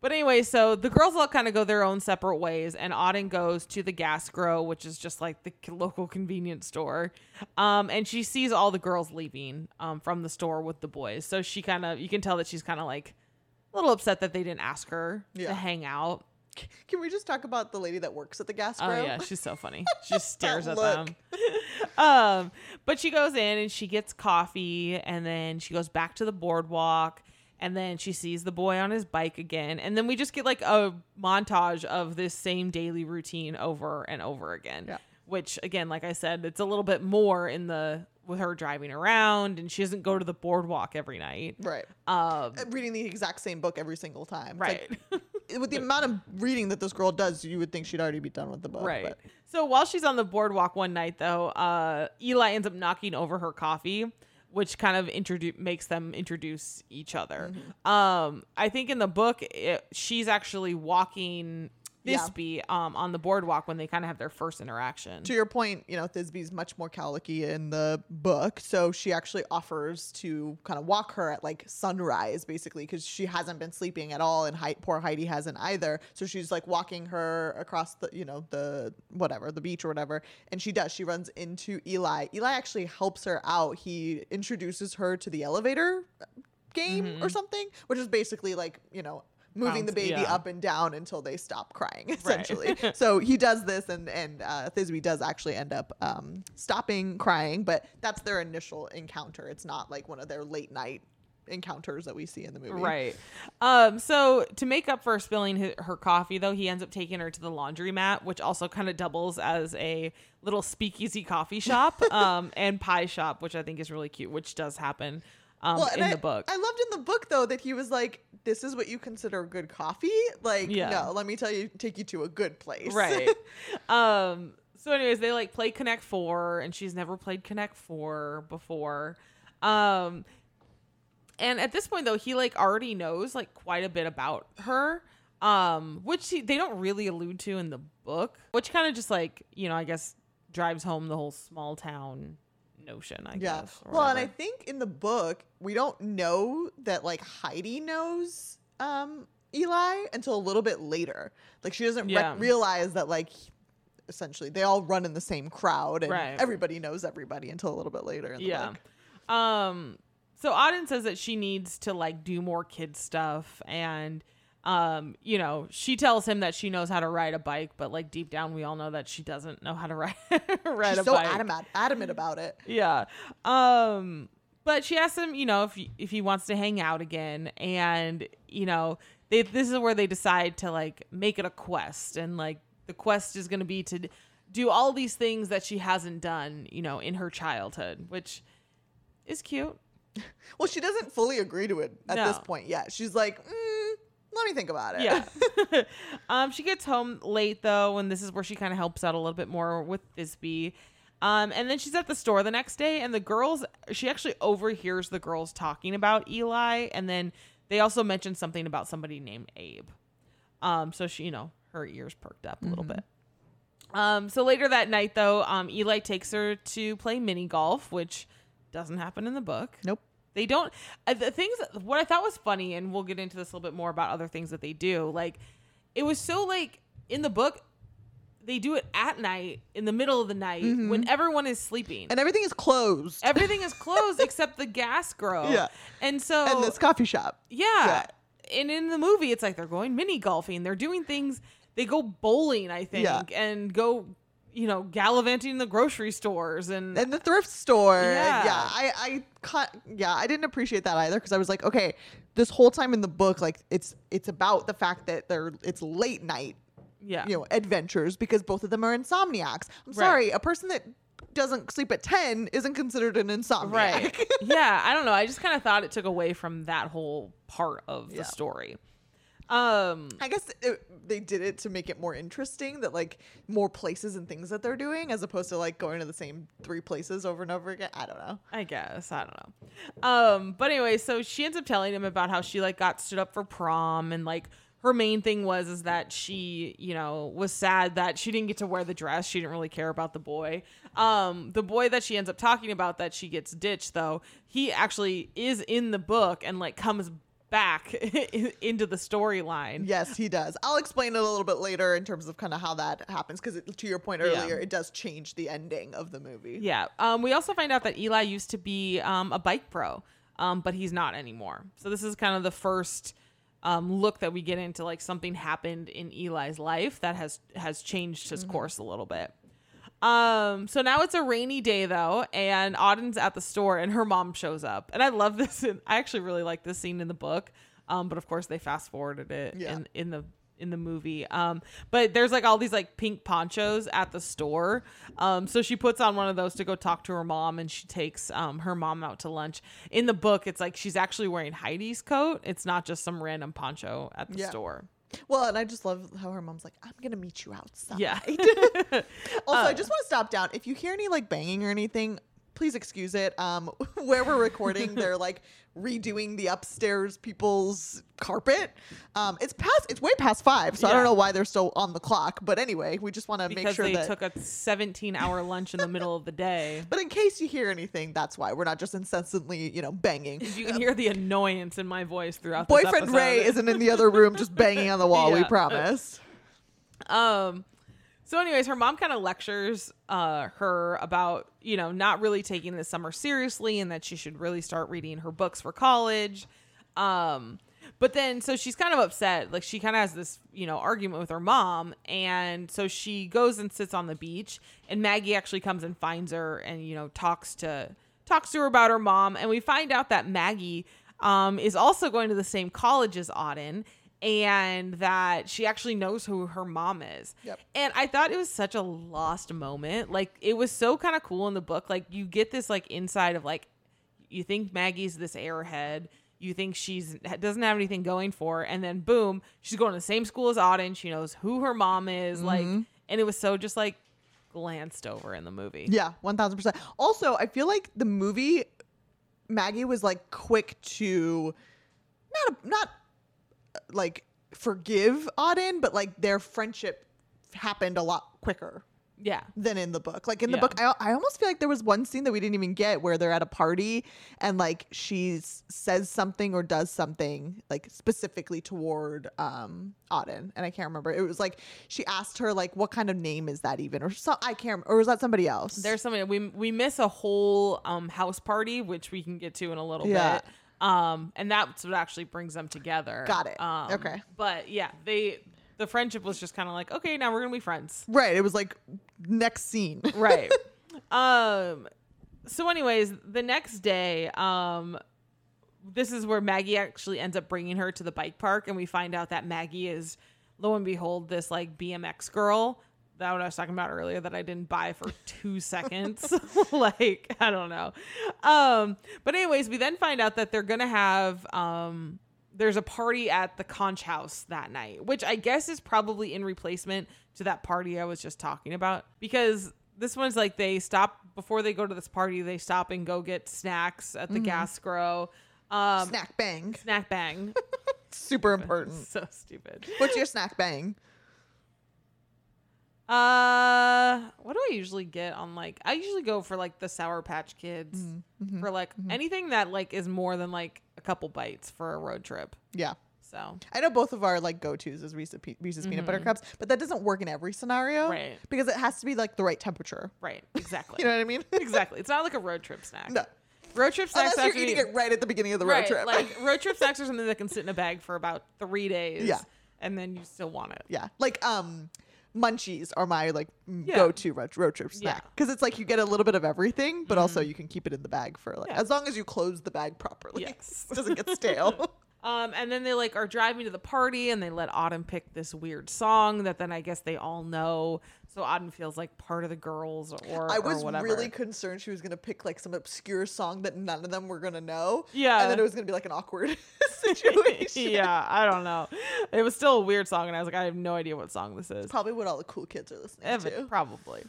S2: But anyway, so the girls all kind of go their own separate ways, and Auden goes to the gas grow, which is just like the local convenience store. Um, and she sees all the girls leaving um, from the store with the boys. So she kind of, you can tell that she's kind of like a little upset that they didn't ask her
S1: Yeah.
S2: to hang out.
S1: Can we just talk about the lady that works at the gas
S2: Oh
S1: grow?
S2: yeah, she's so funny. She just stares at them. um, but she goes in and she gets coffee, and then she goes back to the boardwalk, and then she sees the boy on his bike again, and then we just get like a montage of this same daily routine over and over again.
S1: Yeah.
S2: Which again, like I said, it's a little bit more in the with her driving around, and she doesn't go to the boardwalk every night.
S1: Right.
S2: Um,
S1: Uh, Reading the exact same book every single time. It's like-
S2: right.
S1: with the amount of reading that this girl does, you would think she'd already be done with the book.
S2: Right.
S1: but-
S2: So while she's on the boardwalk one night, though, uh, Eli ends up knocking over her coffee, which kind of introduce makes them introduce each other. Um, I think in the book, it, she's actually walking
S1: Yeah.
S2: Thisbe um, on the boardwalk when they kind of have their first interaction.
S1: to your point, you know, Thisbe's much more colicky in the book. So she actually offers to kind of walk her at like sunrise, basically, because she hasn't been sleeping at all, and Hei- poor Heidi hasn't either. So she's like walking her across the, you know, the whatever, the beach or whatever. And she does. She runs into Eli. Eli actually helps her out. He introduces her to the elevator game or something, which is basically like, you know, moving the baby
S2: yeah.
S1: up and down until they stop crying essentially so he does this and and uh, Thisbe does actually end up um, stopping crying but that's their initial encounter it's not like one of their late night encounters that we see in the movie
S2: Right. Um, so to make up for spilling hi- her coffee, though, he ends up taking her to the laundromat, which also kind of doubles as a little speakeasy coffee shop um, and pie shop, which I think is really cute, which does happen um,
S1: Well,
S2: in
S1: I,
S2: the book.
S1: I loved in the book though that he was like, "This is what you consider good coffee." Like,
S2: Yeah.
S1: no, let me tell you, take you to a good place.
S2: right. um, so, anyways, they like play Connect Four, and she's never played Connect Four before. Um, and at this point, though, he like already knows like quite a bit about her, um, which he, they don't really allude to in the book, which kind of just like you know, I guess drives home the whole small town notion. I
S1: yeah.
S2: guess.
S1: Well, and I think in the book we don't know that like Heidi knows um Eli until a little bit later. Like she doesn't
S2: Yeah.
S1: realize that like essentially they all run in the same crowd and
S2: Right.
S1: everybody knows everybody until a little bit later in the
S2: yeah.
S1: book.
S2: Um so Auden says that she needs to like do more kid stuff and um you know, she tells him that she knows how to ride a bike, but like deep down we all know that she doesn't know how to ride ride
S1: She's
S2: a
S1: so
S2: bike.
S1: adamant adamant about it.
S2: Yeah. Um but she asks him, you know, if he, if he wants to hang out again and you know, they this is where they decide to like make it a quest and like the quest is going to be to do all these things that she hasn't done, you know, in her childhood, which is cute.
S1: Well, she doesn't fully agree to it at this point yet. She's like, mm, let me think about it.
S2: Yeah. um, she gets home late though, and this is where she kind of helps out a little bit more with Thisbe. Um, and then she's at the store the next day, and the girls, she actually overhears the girls talking about Eli, and then they also mention something about somebody named Abe. Um, so she, you know, her ears perked up a little bit. Um, so later that night, though, um, Eli takes her to play mini golf, which doesn't happen in the book.
S1: Nope.
S2: They don't. Uh, the things. What I thought was funny, and we'll get into this a little bit more about other things that they do. Like, it was so like in the book, they do it at night in the middle of the night when everyone is sleeping.
S1: And everything is closed.
S2: Everything is closed except the gas grow.
S1: Yeah.
S2: And so
S1: and this coffee shop.
S2: yeah. And in the movie, it's like they're going mini golfing. They're doing things. They go bowling, I think,
S1: Yeah.
S2: and go, you know, gallivanting in the grocery stores and
S1: and the thrift store.
S2: Yeah.
S1: Yeah, I, I, yeah, I didn't appreciate that either because I was like, okay, this whole time in the book, like it's it's about the fact that they're it's late night,
S2: yeah,
S1: you know, adventures because both of them are insomniacs. I'm
S2: Right.
S1: sorry, a person that doesn't sleep at ten isn't considered an insomniac.
S2: right. yeah, I don't know. I just kind of thought it took away from that whole part of the story. Um,
S1: I guess it, they did it to make it more interesting that like more places and things that they're doing as opposed to like going to the same three places over and over again. I don't know.
S2: I guess I don't know. Um, but anyway, so she ends up telling him about how she like got stood up for prom and like her main thing was is that she you know was sad that she didn't get to wear the dress. She didn't really care about the boy. Um, the boy that she ends up talking about that she gets ditched though, he actually is in the book and like comes back into the storyline.
S1: Yes, he does. I'll explain it a little bit later in terms of kind of how that happens because to your point
S2: Yeah.
S1: earlier, it does change the ending of the movie.
S2: Yeah. Um, we also find out that Eli used to be um, a bike pro, um, but he's not anymore. So this is kind of the first um, look that we get into like something happened in Eli's life that has has changed his course a little bit. Um, so now it's a rainy day though, and Auden's at the store, and her mom shows up, and I love this. And I actually really like this scene in the book, um, but of course they fast forwarded it
S1: Yeah.
S2: in in the in the movie. Um, but there's like all these like pink ponchos at the store. Um, so she puts on one of those to go talk to her mom, and she takes um her mom out to lunch. In the book, it's like she's actually wearing Heidi's coat. It's not just some random poncho at the
S1: Yeah.
S2: store.
S1: Well, and I just love how her mom's like, "I'm gonna meet you outside."
S2: Yeah.
S1: also, I just want to stop down. If you hear any like banging or anything, please excuse it. Um, where we're recording, they're like redoing the upstairs people's carpet. Um, it's past. It's way past five, so I don't know why they're still on the clock. But anyway, we just want to make sure
S2: they
S1: that.
S2: took a 17 hour lunch in the middle of the day.
S1: but in case you hear anything, that's why we're not just incessantly, you know, banging.
S2: You can hear the annoyance in my voice throughout.
S1: Boyfriend. Ray isn't in the other room just banging on the wall. We promise.
S2: Um. So, anyways, her mom kind of lectures uh, her about you know not really taking the summer seriously and that she should really start reading her books for college. Um. But then, so she's kind of upset. Like she kind of has this, you know, argument with her mom, and so she goes and sits on the beach. And Maggie actually comes and finds her, and you know, talks to talks to her about her mom. And we find out that Maggie um, is also going to the same college as Auden, and that she actually knows who her mom is.
S1: Yep.
S2: And I thought it was such a lost moment. Like it was so kind of cool in the book. Like you get this like inside of like you think Maggie's this airhead. You think she's doesn't have anything going for her, and then boom, she's going to the same school as Auden. She knows who her mom is, like, and it was so just like glanced over in the movie.
S1: Yeah, one thousand percent. Also, I feel like the movie Maggie was like quick to not not uh, like forgive Auden, but like their friendship happened a lot quicker
S2: Yeah,
S1: than in the book. Like in the
S2: Yeah.
S1: book, I, I almost feel like there was one scene that we didn't even get where they're at a party and like she says something or does something like specifically toward um Auden, and I can't remember. It was like she asked her like, "What kind of name is that even?" or so I can't. Or was that somebody else?
S2: there's something we we miss a whole um house party, which we can get to in a little
S1: Yeah.
S2: bit. Um, and that's what actually brings them together.
S1: Got it.
S2: Um,
S1: Okay.
S2: but yeah, they the friendship was just kind of like, okay, now we're gonna be friends.
S1: Right. It was like next scene.
S2: right um so anyways the next day um this is where maggie actually ends up bringing her to the bike park and we find out that maggie is lo and behold this like bmx girl that what I was talking about earlier that I didn't buy for two seconds. like, I don't know. Um, but anyways, we then find out that they're gonna have um there's a party at the conch house that night, which I guess is probably in replacement to that party I was just talking about. Because this one's like they stop before they go to this party, they stop and go get snacks at the gas grow. Um
S1: snack bang.
S2: snack bang.
S1: Super important.
S2: so stupid.
S1: What's your snack bang?
S2: Uh, what do I usually get on like? I usually go for like the Sour Patch Kids
S1: Mm-hmm.
S2: for like anything that like is more than like a couple bites for a road trip.
S1: Yeah.
S2: So
S1: I know both of our like go tos is Reese's, Pe- Reese's peanut butter cups, but that doesn't work in every scenario,
S2: Mm-hmm. Right.
S1: Because it has to be like the right temperature.
S2: right, exactly.
S1: You know what I mean?
S2: exactly. It's not like a road trip snack.
S1: no,
S2: Road trip snacks
S1: unless you're eating
S2: be-
S1: it right at the beginning of the road trip.
S2: like road trip snacks are something that can sit in a bag for about three days.
S1: Yeah.
S2: and then you still want it.
S1: yeah, like um, munchies are my like
S2: Yeah.
S1: go to road, road trip snack because it's like you get a little bit of everything, but also you can keep it in the bag for like
S2: Yeah.
S1: as long as you close the bag properly.
S2: Yes.
S1: it doesn't get stale.
S2: Um, and then they like are driving to the party and they let Auden pick this weird song that then I guess they all know. So Auden feels like part of the girls or
S1: I
S2: or
S1: was
S2: whatever.
S1: really concerned she was gonna pick like some obscure song that none of them were gonna know.
S2: Yeah.
S1: and then it was gonna be like an awkward situation.
S2: yeah, I don't know. It was still a weird song, and I was like, I have no idea what song this is.
S1: Probably what all the cool kids are listening
S2: Evan,
S1: to.
S2: probably.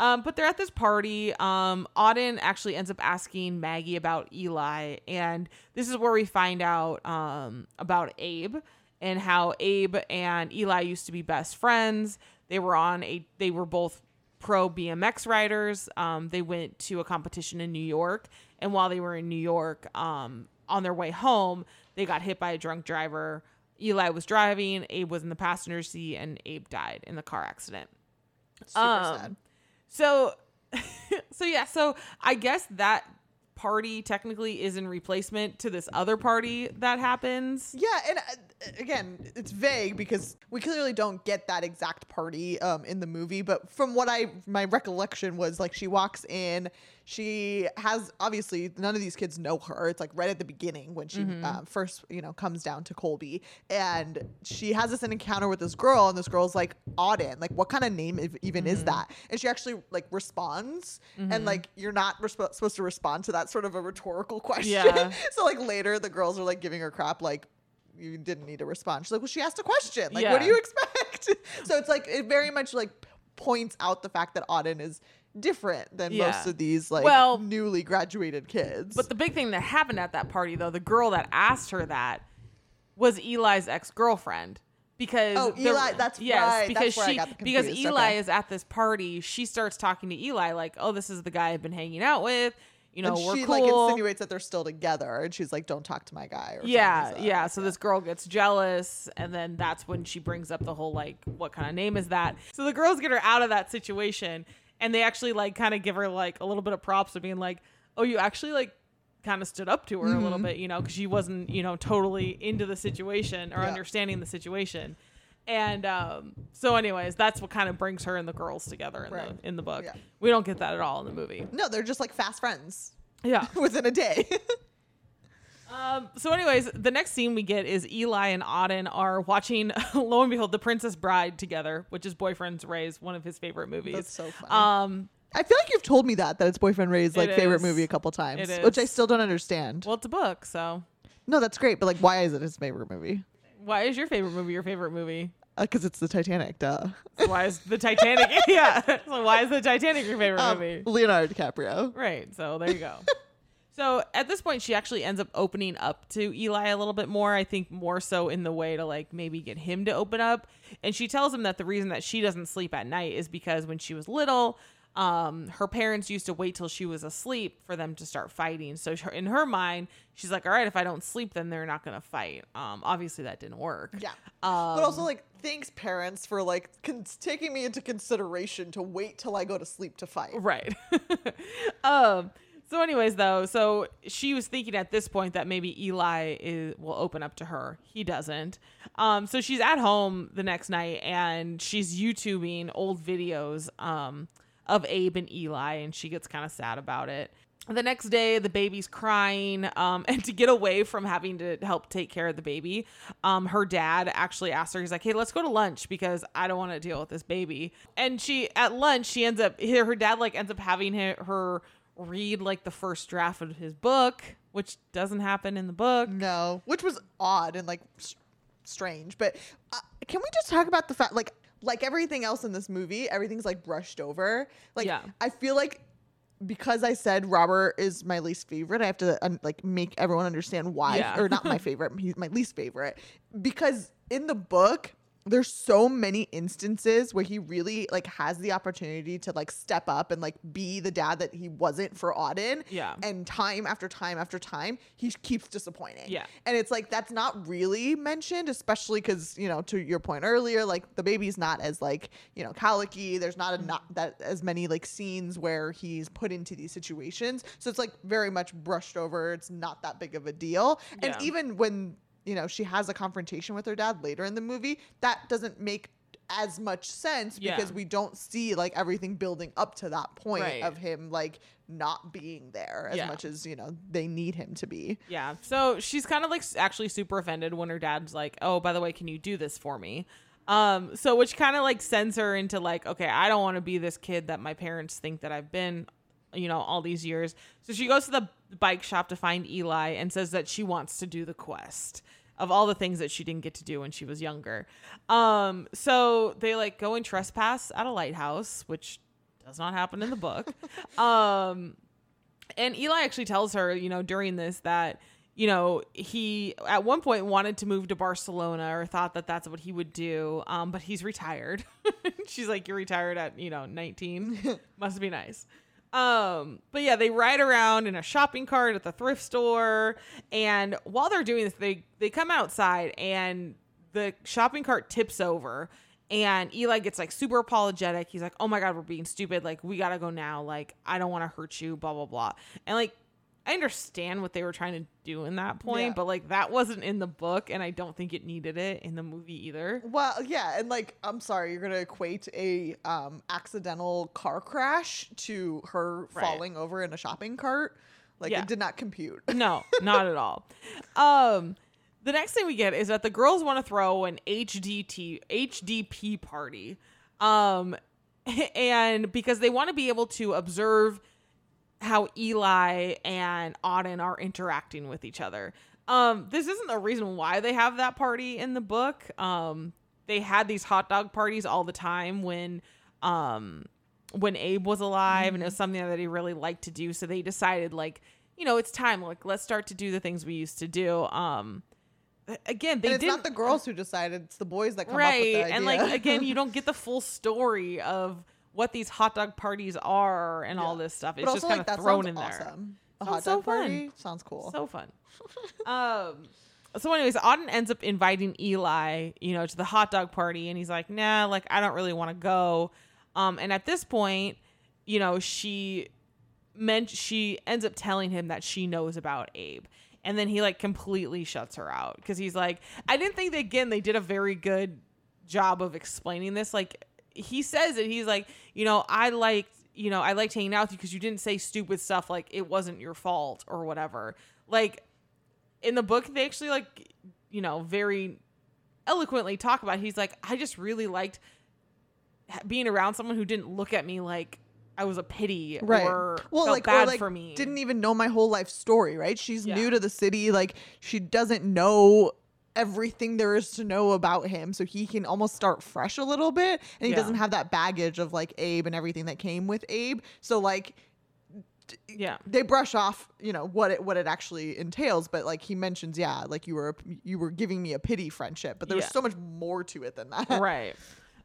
S2: Um, but they're at this party. Um, Auden actually ends up asking Maggie about Eli, and this is where we find out um, about Abe and how Abe and Eli used to be best friends. They were on a. They were both pro BMX riders. Um, they went to a competition in New York, and while they were in New York, um, on their way home, they got hit by a drunk driver. Eli was driving, Abe was in the passenger seat, and Abe died in the car accident.
S1: Super
S2: Um,
S1: sad.
S2: So, so yeah, so I guess that party technically is in replacement to this other party that happens.
S1: Yeah, and uh, again, it's vague because we clearly don't get that exact party um, in the movie. But from what I, my recollection was like she walks in, she has obviously none of these kids know her. It's like right at the beginning when she uh, first, you know, comes down to Colby, and she has this encounter with this girl, and this girl's like Auden, like what kind of name ev- even is that? And she actually like responds, and like you're not resp- supposed to respond to that sort of a rhetorical question.
S2: Yeah.
S1: so like later, the girls are like giving her crap, like you didn't need to respond. She's like, well, she asked a question. Like, what do you expect? so it's like it very much like points out the fact that Auden is different than
S2: Yeah.
S1: most of these like
S2: Well-
S1: newly graduated kids.
S2: But the big thing that happened at that party, though, the girl that asked her that was Eli's ex girlfriend. Because
S1: Oh, Eli- that's
S2: yes,
S1: right,
S2: because
S1: that's
S2: she because Eli
S1: okay.
S2: is at this party. She starts talking to Eli like, "Oh, this is the guy I've been hanging out with. You know,
S1: and
S2: we're
S1: she
S2: cool."
S1: like insinuates that they're still together, and she's like, "Don't talk to my guy." Or
S2: yeah
S1: something
S2: yeah so this girl gets jealous and then that's when she brings up the whole like what kind of name is that so the girls get her out of that situation and they actually like kind of give her like a little bit of props of being like oh you actually like kind of stood up to her a little
S1: Mm-hmm.
S2: bit you know because she wasn't you know totally into the situation or
S1: Yeah.
S2: understanding the situation and um, so anyways that's what kind of brings her and the girls together in
S1: Right.
S2: the in the book
S1: Yeah.
S2: we don't get that at all in the movie
S1: No, they're just like fast friends
S2: yeah
S1: within a day.
S2: Um, so, anyways, the next scene we get is Eli and Auden are watching, lo and behold, The Princess Bride together, which is Boyfriend's Ray's one of his favorite movies.
S1: That's so funny.
S2: Um,
S1: I feel like you've told me that that it's boyfriend Ray's like
S2: It
S1: favorite
S2: is.
S1: movie a couple times,
S2: It
S1: which I
S2: is.
S1: still don't understand.
S2: well, it's a book, so
S1: no, that's great, but like, why is it his favorite movie?
S2: Why is your favorite movie your favorite movie?
S1: Because it's the Titanic, duh.
S2: So why is the Titanic? yeah. So why is the Titanic your favorite
S1: Um,
S2: movie?
S1: Leonardo DiCaprio.
S2: Right. So there you go. so at this point, she actually ends up opening up to Eli a little bit more. I think more so in the way to like maybe get him to open up. And she tells him that the reason that she doesn't sleep at night is because when she was little, um, her parents used to wait till she was asleep for them to start fighting. So in her mind, she's like, "All right, if I don't sleep, then they're not gonna fight." Um, obviously that didn't work.
S1: Yeah.
S2: Um,
S1: but also, like, thanks, parents, for like con- taking me into consideration to wait till I go to sleep to fight.
S2: Right. um. So, anyways, though, so she was thinking at this point that maybe Eli is, will open up to her. He doesn't. Um. So she's at home the next night and she's YouTubing old videos um of Abe and Eli, and she gets kind of sad about it. The next day, the baby's crying, um, and to get away from having to help take care of the baby, um, her dad actually asked her, he's like, "Hey, let's go to lunch because I don't want to deal with this baby." And she, at lunch, she ends up, her dad like ends up having her, her read like the first draft of his book, which doesn't happen in the book.
S1: No, which was odd and like strange. But uh, can we just talk about the fact, like, like everything else in this movie, everything's like brushed over. Like,
S2: Yeah.
S1: I feel like because I said Robert is my least favorite, I have to um, like make everyone understand why,
S2: Yeah.
S1: or not my favorite, he's my least favorite. Because in the book, there's so many instances where he really like has the opportunity to like step up and like be the dad that he wasn't for Auden.
S2: Yeah.
S1: And time after time after time, he keeps disappointing.
S2: Yeah.
S1: And it's like that's not really mentioned, especially because you know to your point earlier, like the baby's not as like you know colicky. There's not a mm-hmm. not that as many like scenes where he's put into these situations, so it's like very much brushed over. It's not that big of a deal. And
S2: Yeah.
S1: even when you know she has a confrontation with her dad later in the movie, that doesn't make as much sense
S2: Yeah.
S1: because we don't see like everything building up to that point
S2: Right.
S1: of him like not being there as
S2: Yeah.
S1: much as you know they need him to be.
S2: Yeah. So she's kind of like actually super offended when her dad's like, "Oh, by the way, can you do this for me?" Um, so which kind of like sends her into like, okay, I don't want to be this kid that my parents think that I've been, you know, all these years. So she goes to the bike shop to find Eli and says that she wants to do the quest of all the things that she didn't get to do when she was younger. Um, so they like go and trespass at a lighthouse, which does not happen in the book. um, and Eli actually tells her, you know, during this that, you know, he at one point wanted to move to Barcelona or thought that that's what he would do, um, but he's retired. She's like, "You're retired at you know 19. Must be nice." Um, but yeah, they ride around in a shopping cart at the thrift store, and while they're doing this, they they come outside and the shopping cart tips over and Eli gets like super apologetic. He's like, "Oh my god, we're being stupid. Like we got to go now. Like I don't want to hurt you, blah blah blah." And like I understand what they were trying to do in that point,
S1: Yeah.
S2: but like that wasn't in the book and I don't think it needed it in the movie either.
S1: Well, yeah, and like I'm sorry, you're gonna equate a um, accidental car crash to her
S2: Right.
S1: falling over in a shopping cart. Like
S2: Yeah.
S1: it did not compute.
S2: No, not at all. Um, the next thing we get is that the girls want to throw an HDT HDP party, um, and because they want to be able to observe how Eli and Auden are interacting with each other. Um, this isn't the reason why they have that party in the book. Um, they had these hot dog parties all the time when, um, when Abe was alive, and it was something that he really liked to do. So they decided, like, you know, it's time. Like, let's start to do the things we used to do. Um, again, they
S1: and it's
S2: didn't
S1: the girls who decided; it's the boys that come up with the idea.
S2: and like again you don't get the full story of what these hot dog parties are and all this stuff. It's
S1: also,
S2: just kind of
S1: that
S2: thrown in there.
S1: A
S2: Sounds
S1: hot
S2: so
S1: dog
S2: fun.
S1: party sounds cool.
S2: so fun um so anyways auden ends up inviting eli you know to the hot dog party and he's like nah like i don't really want to go um and at this point you know she meant she ends up telling him that she knows about abe and then he like completely shuts her out because he's like i didn't think that again they did a very good job of explaining this like he says it he's like you know i liked you know i liked hanging out with you because you didn't say stupid stuff like it wasn't your fault or whatever like in the book they actually like you know very eloquently talk about it. he's like i just really liked being around someone who didn't look at me like i was a pity
S1: right.
S2: or
S1: well,
S2: felt
S1: like
S2: bad
S1: or like
S2: for me
S1: didn't even know my whole life story. Right? She's
S2: Yeah.
S1: new to the city. Like she doesn't know everything there is to know about him so he can almost start fresh a little bit and he
S2: Yeah.
S1: doesn't have that baggage of like abe and everything that came with abe so like
S2: yeah
S1: they brush off you know what it what it actually entails but like he mentions yeah like you were a, you were giving me a pity friendship but there was
S2: Yeah.
S1: so much more to it than that
S2: right.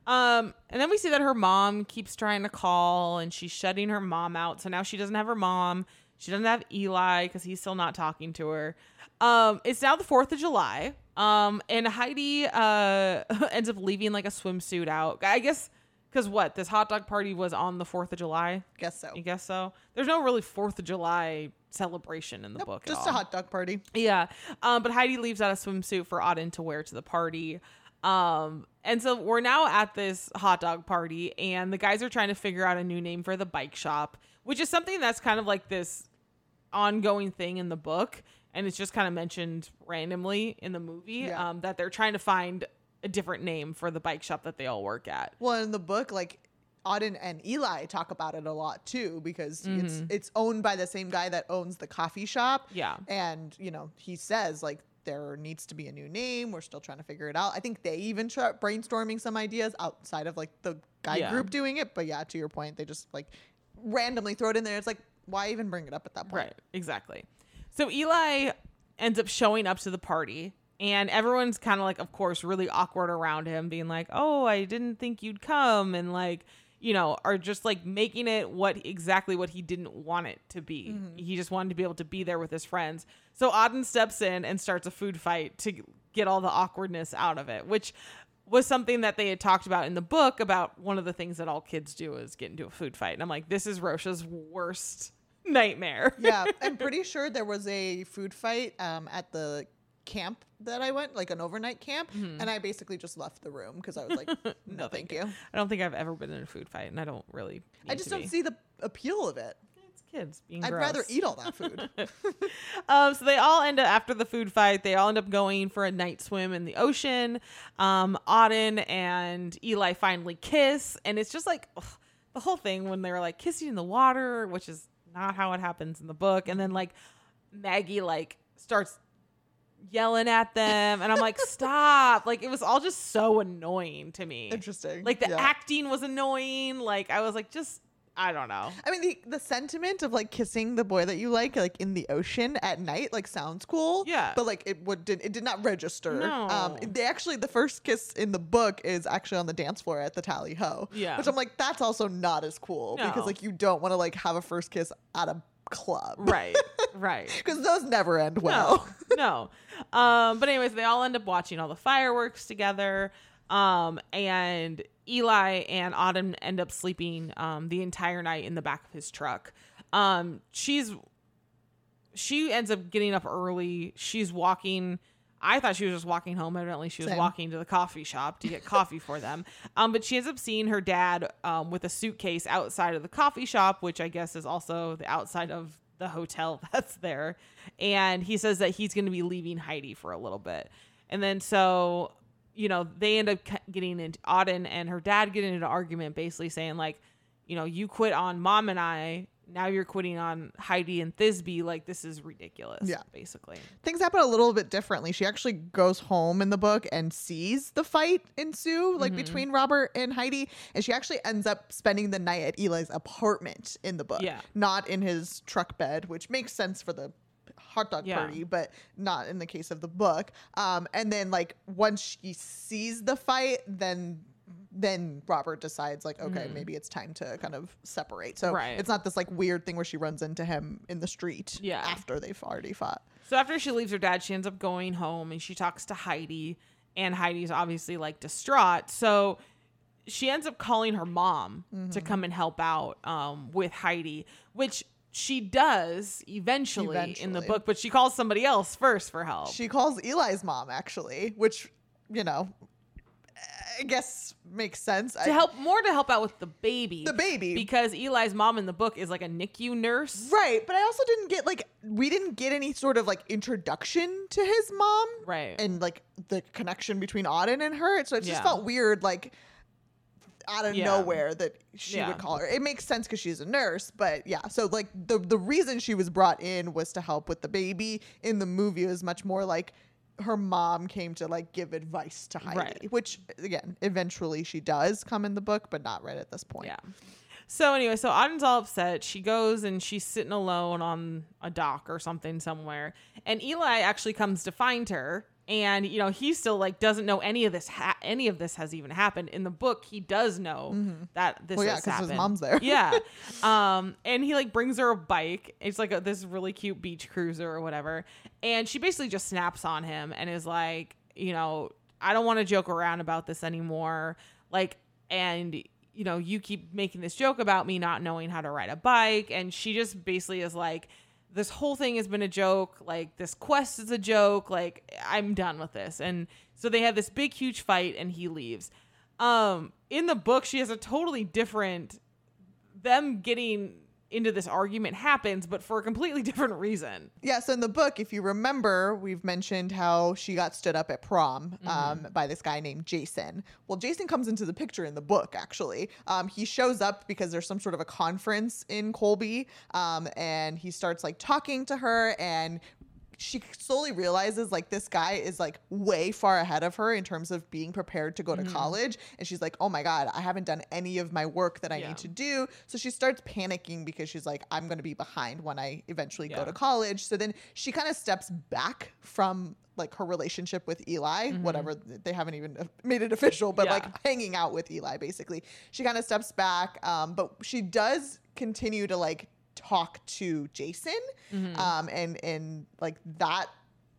S2: Um, and then we see that her mom keeps trying to call and she's shutting her mom out. So now she doesn't have her mom. She doesn't have Eli because he's still not talking to her. Um, it's now the 4th of July. Um, and Heidi uh ends up leaving like a swimsuit out. I guess because what? This hot dog party was on the 4th of July?
S1: guess so
S2: I guess so. There's no really 4th of July celebration in the
S1: Nope,
S2: book.
S1: just a hot dog party
S2: Yeah. Um, but Heidi leaves out a swimsuit for Auden to wear to the party. Um, and so we're now at this hot dog party, and the guys are trying to figure out a new name for the bike shop, which is something that's kind of like this ongoing thing in the book. And it's just kind of mentioned randomly in the movie
S1: Yeah.
S2: um, that they're trying to find a different name for the bike shop that they all work at.
S1: Well, in the book, like Auden and Eli talk about it a lot too because it's
S2: Mm-hmm.
S1: it's owned by the same guy that owns the coffee shop.
S2: Yeah.
S1: And, you know, he says like there needs to be a new name. We're still trying to figure it out. I think they even try brainstorming some ideas outside of like the guy
S2: Yeah.
S1: group doing it. But yeah, to your point, they just like randomly throw it in there. It's like, why even bring it up at that point?
S2: Right, exactly. So Eli ends up showing up to the party and everyone's kind of like, of course, really awkward around him, being like, "Oh, I didn't think you'd come," and like, you know, are just like making it what exactly what he didn't want it to be. Mm-hmm. He just wanted to be able to be there with his friends. So Auden steps in and starts a food fight to get all the awkwardness out of it, which was something that they had talked about in the book about one of the things that all kids do is get into a food fight. And I'm like, this is Rosha's worst nightmare.
S1: yeah, I'm pretty sure there was a food fight um, at the camp that I went, like an overnight camp, and I basically just left the room because I was like, no, thank you.
S2: I don't think I've ever been in a food fight, and I don't really.
S1: I just don't
S2: be.
S1: see the appeal of it.
S2: It's kids being.
S1: I'd rather eat all that food.
S2: Um, so they all end up after the food fight. They all end up going for a night swim in the ocean. Um, Auden and Eli finally kiss, and it's just like ugh, the whole thing when they were like kissing in the water, which is not how it happens in the book. And then like Maggie like starts yelling at them, and I'm like, stop! Like it was all just so annoying to me.
S1: Interesting.
S2: Like the
S1: Yeah.
S2: acting was annoying. Like I was like, just I don't know.
S1: I mean, the the sentiment of like kissing the boy that you like, like in the ocean at night, like sounds cool.
S2: Yeah.
S1: But like it would did it did not register.
S2: No.
S1: Um, they actually the first kiss in the book is actually on the dance floor at the Tallyho.
S2: Yeah.
S1: Which I'm like, that's also not as cool
S2: No.
S1: because like you don't want to like have a first kiss at a club.
S2: Right, right.
S1: Because those never end well.
S2: no, no. Um, but anyways, they all end up watching all the fireworks together. Um, and Eli and Auden end up sleeping um, the entire night in the back of his truck. Um, she's she ends up getting up early. She's walking. I thought she was just walking home. Evidently, she was
S1: Same.
S2: walking to the coffee shop to get coffee for them. Um, but she ends up seeing her dad um, with a suitcase outside of the coffee shop, which I guess is also the outside of the hotel that's there. And he says that he's going to be leaving Heidi for a little bit. And then so, you know, they end up getting into Auden and her dad get into an argument, basically saying like, you know, you quit on mom and I. Now you're quitting on Heidi and Thisbe. Like this is ridiculous.
S1: Yeah.
S2: basically.
S1: Things happen a little bit differently. She actually goes home in the book and sees the fight ensue, like mm-hmm. between Robert and Heidi, and she actually ends up spending the night at Eli's apartment in the book,
S2: Yeah.
S1: not in his truck bed, which makes sense for the hot dog
S2: Yeah.
S1: party, but not in the case of the book. Um, and then like once she sees the fight, then then Robert decides like, okay, maybe it's time to kind of separate. So.
S2: Right.
S1: it's not this like weird thing where she runs into him in the street
S2: Yeah.
S1: after they've already fought.
S2: So after she leaves her dad, she ends up going home and she talks to Heidi, and Heidi's obviously like distraught. So she ends up calling her mom
S1: Mm-hmm.
S2: to come and help out um, with Heidi, which she does eventually, in the book, but she calls somebody else first for help.
S1: She calls Eli's mom actually, which you know, I guess makes sense.
S2: to help more to help out with the baby.
S1: The baby.
S2: Because Eli's mom in the book is like a NICU nurse.
S1: right, but I also didn't get like we didn't get any sort of like introduction to his mom,
S2: Right.
S1: And like the connection between Auden and her, so it just
S2: Yeah.
S1: felt weird, like out of
S2: Yeah.
S1: nowhere that she
S2: Yeah.
S1: would call her. It makes sense because she's a nurse, but yeah. So like the the reason she was brought in was to help with the baby. In the movie, it was much more like her mom came to like give advice to Heidi,
S2: Right.
S1: which again, eventually she does come in the book, but not right at this point.
S2: Yeah. So anyway, so Auden's all upset. She goes and she's sitting alone on a dock or something somewhere, and Eli actually comes to find her. And you know he still like doesn't know any of this. Ha- any of this has even happened in the book. He does know that this happened.
S1: Well, yeah,
S2: has
S1: 'cause his mom's there.
S2: yeah, um, and he like brings her a bike. It's like a, this really cute beach cruiser or whatever. And she basically just snaps on him and is like, you know, I don't want to joke around about this anymore. Like, and you know, you keep making this joke about me not knowing how to ride a bike. And she just basically is like, this whole thing has been a joke. Like, this quest is a joke. Like, I'm done with this. And so they have this big, huge fight, and he leaves. Um, in the book, she has a totally different. Them getting into this argument happens, but for a completely different reason.
S1: Yeah, so in the book, if you remember, we've mentioned how she got stood up at prom um, by this guy named Jason. Well, Jason comes into the picture in the book, actually. Um, he shows up because there's some sort of a conference in Colby, um, and he starts like talking to her and she slowly realizes like this guy is like way far ahead of her in terms of being prepared to go
S2: Mm-hmm.
S1: to college and she's like oh my god i haven't done any of my work that i
S2: Yeah.
S1: need to do so she starts panicking because she's like i'm going to be behind when i eventually go to college so then she kind of steps back from like her relationship with eli whatever they haven't even made it official but
S2: Mm-hmm. Yeah.
S1: like hanging out with eli basically she kind of steps back um, but she does continue to like talk to jason
S2: Mm-hmm.
S1: um, and and like that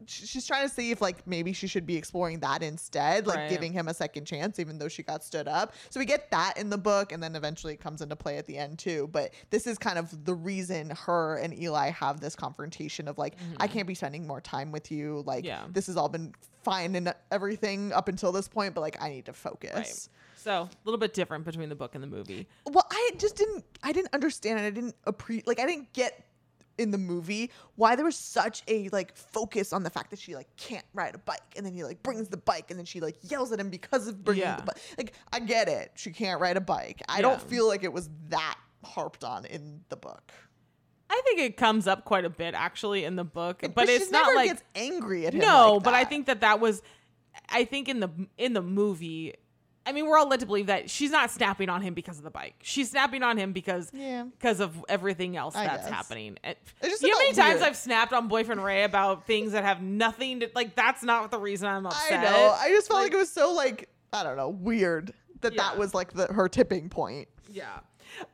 S1: she's trying to see if like maybe she should be exploring that instead like
S2: Right.
S1: giving him a second chance even though she got stood up so we get that in the book and then eventually it comes into play at the end too but this is kind of the reason her and eli have this confrontation of like i can't be spending more time with you like
S2: Mm-hmm. Yeah.
S1: this has all been fine and everything up until this point but like i need to focus
S2: Right. So a little bit different between the book and the movie.
S1: well i just didn't i didn't understand and i didn't appreciate like i didn't get in the movie why there was such a like focus on the fact that she like can't ride a bike and then he like brings the bike and then she like yells at him because of bringing
S2: Yeah.
S1: the bike like i get it she can't ride a bike i don't feel like it was that harped on in the book
S2: I think it comes up quite a bit actually in the book, but,
S1: she
S2: it's not
S1: never
S2: like
S1: gets angry at him
S2: no.
S1: like
S2: but I think that that was, I think in the in the movie. I mean, we're all led to believe that she's not snapping on him because of the bike. She's snapping on him because
S1: Yeah.
S2: because of everything else
S1: I
S2: that's
S1: guess.
S2: happening. It,
S1: It just
S2: you know how many times
S1: weird.
S2: I've snapped on boyfriend Ray about things that have nothing to like. That's not the reason I'm upset.
S1: i know i just felt like,
S2: Like-
S1: it was so like i don't know weird that that was like the her tipping point
S2: Yeah.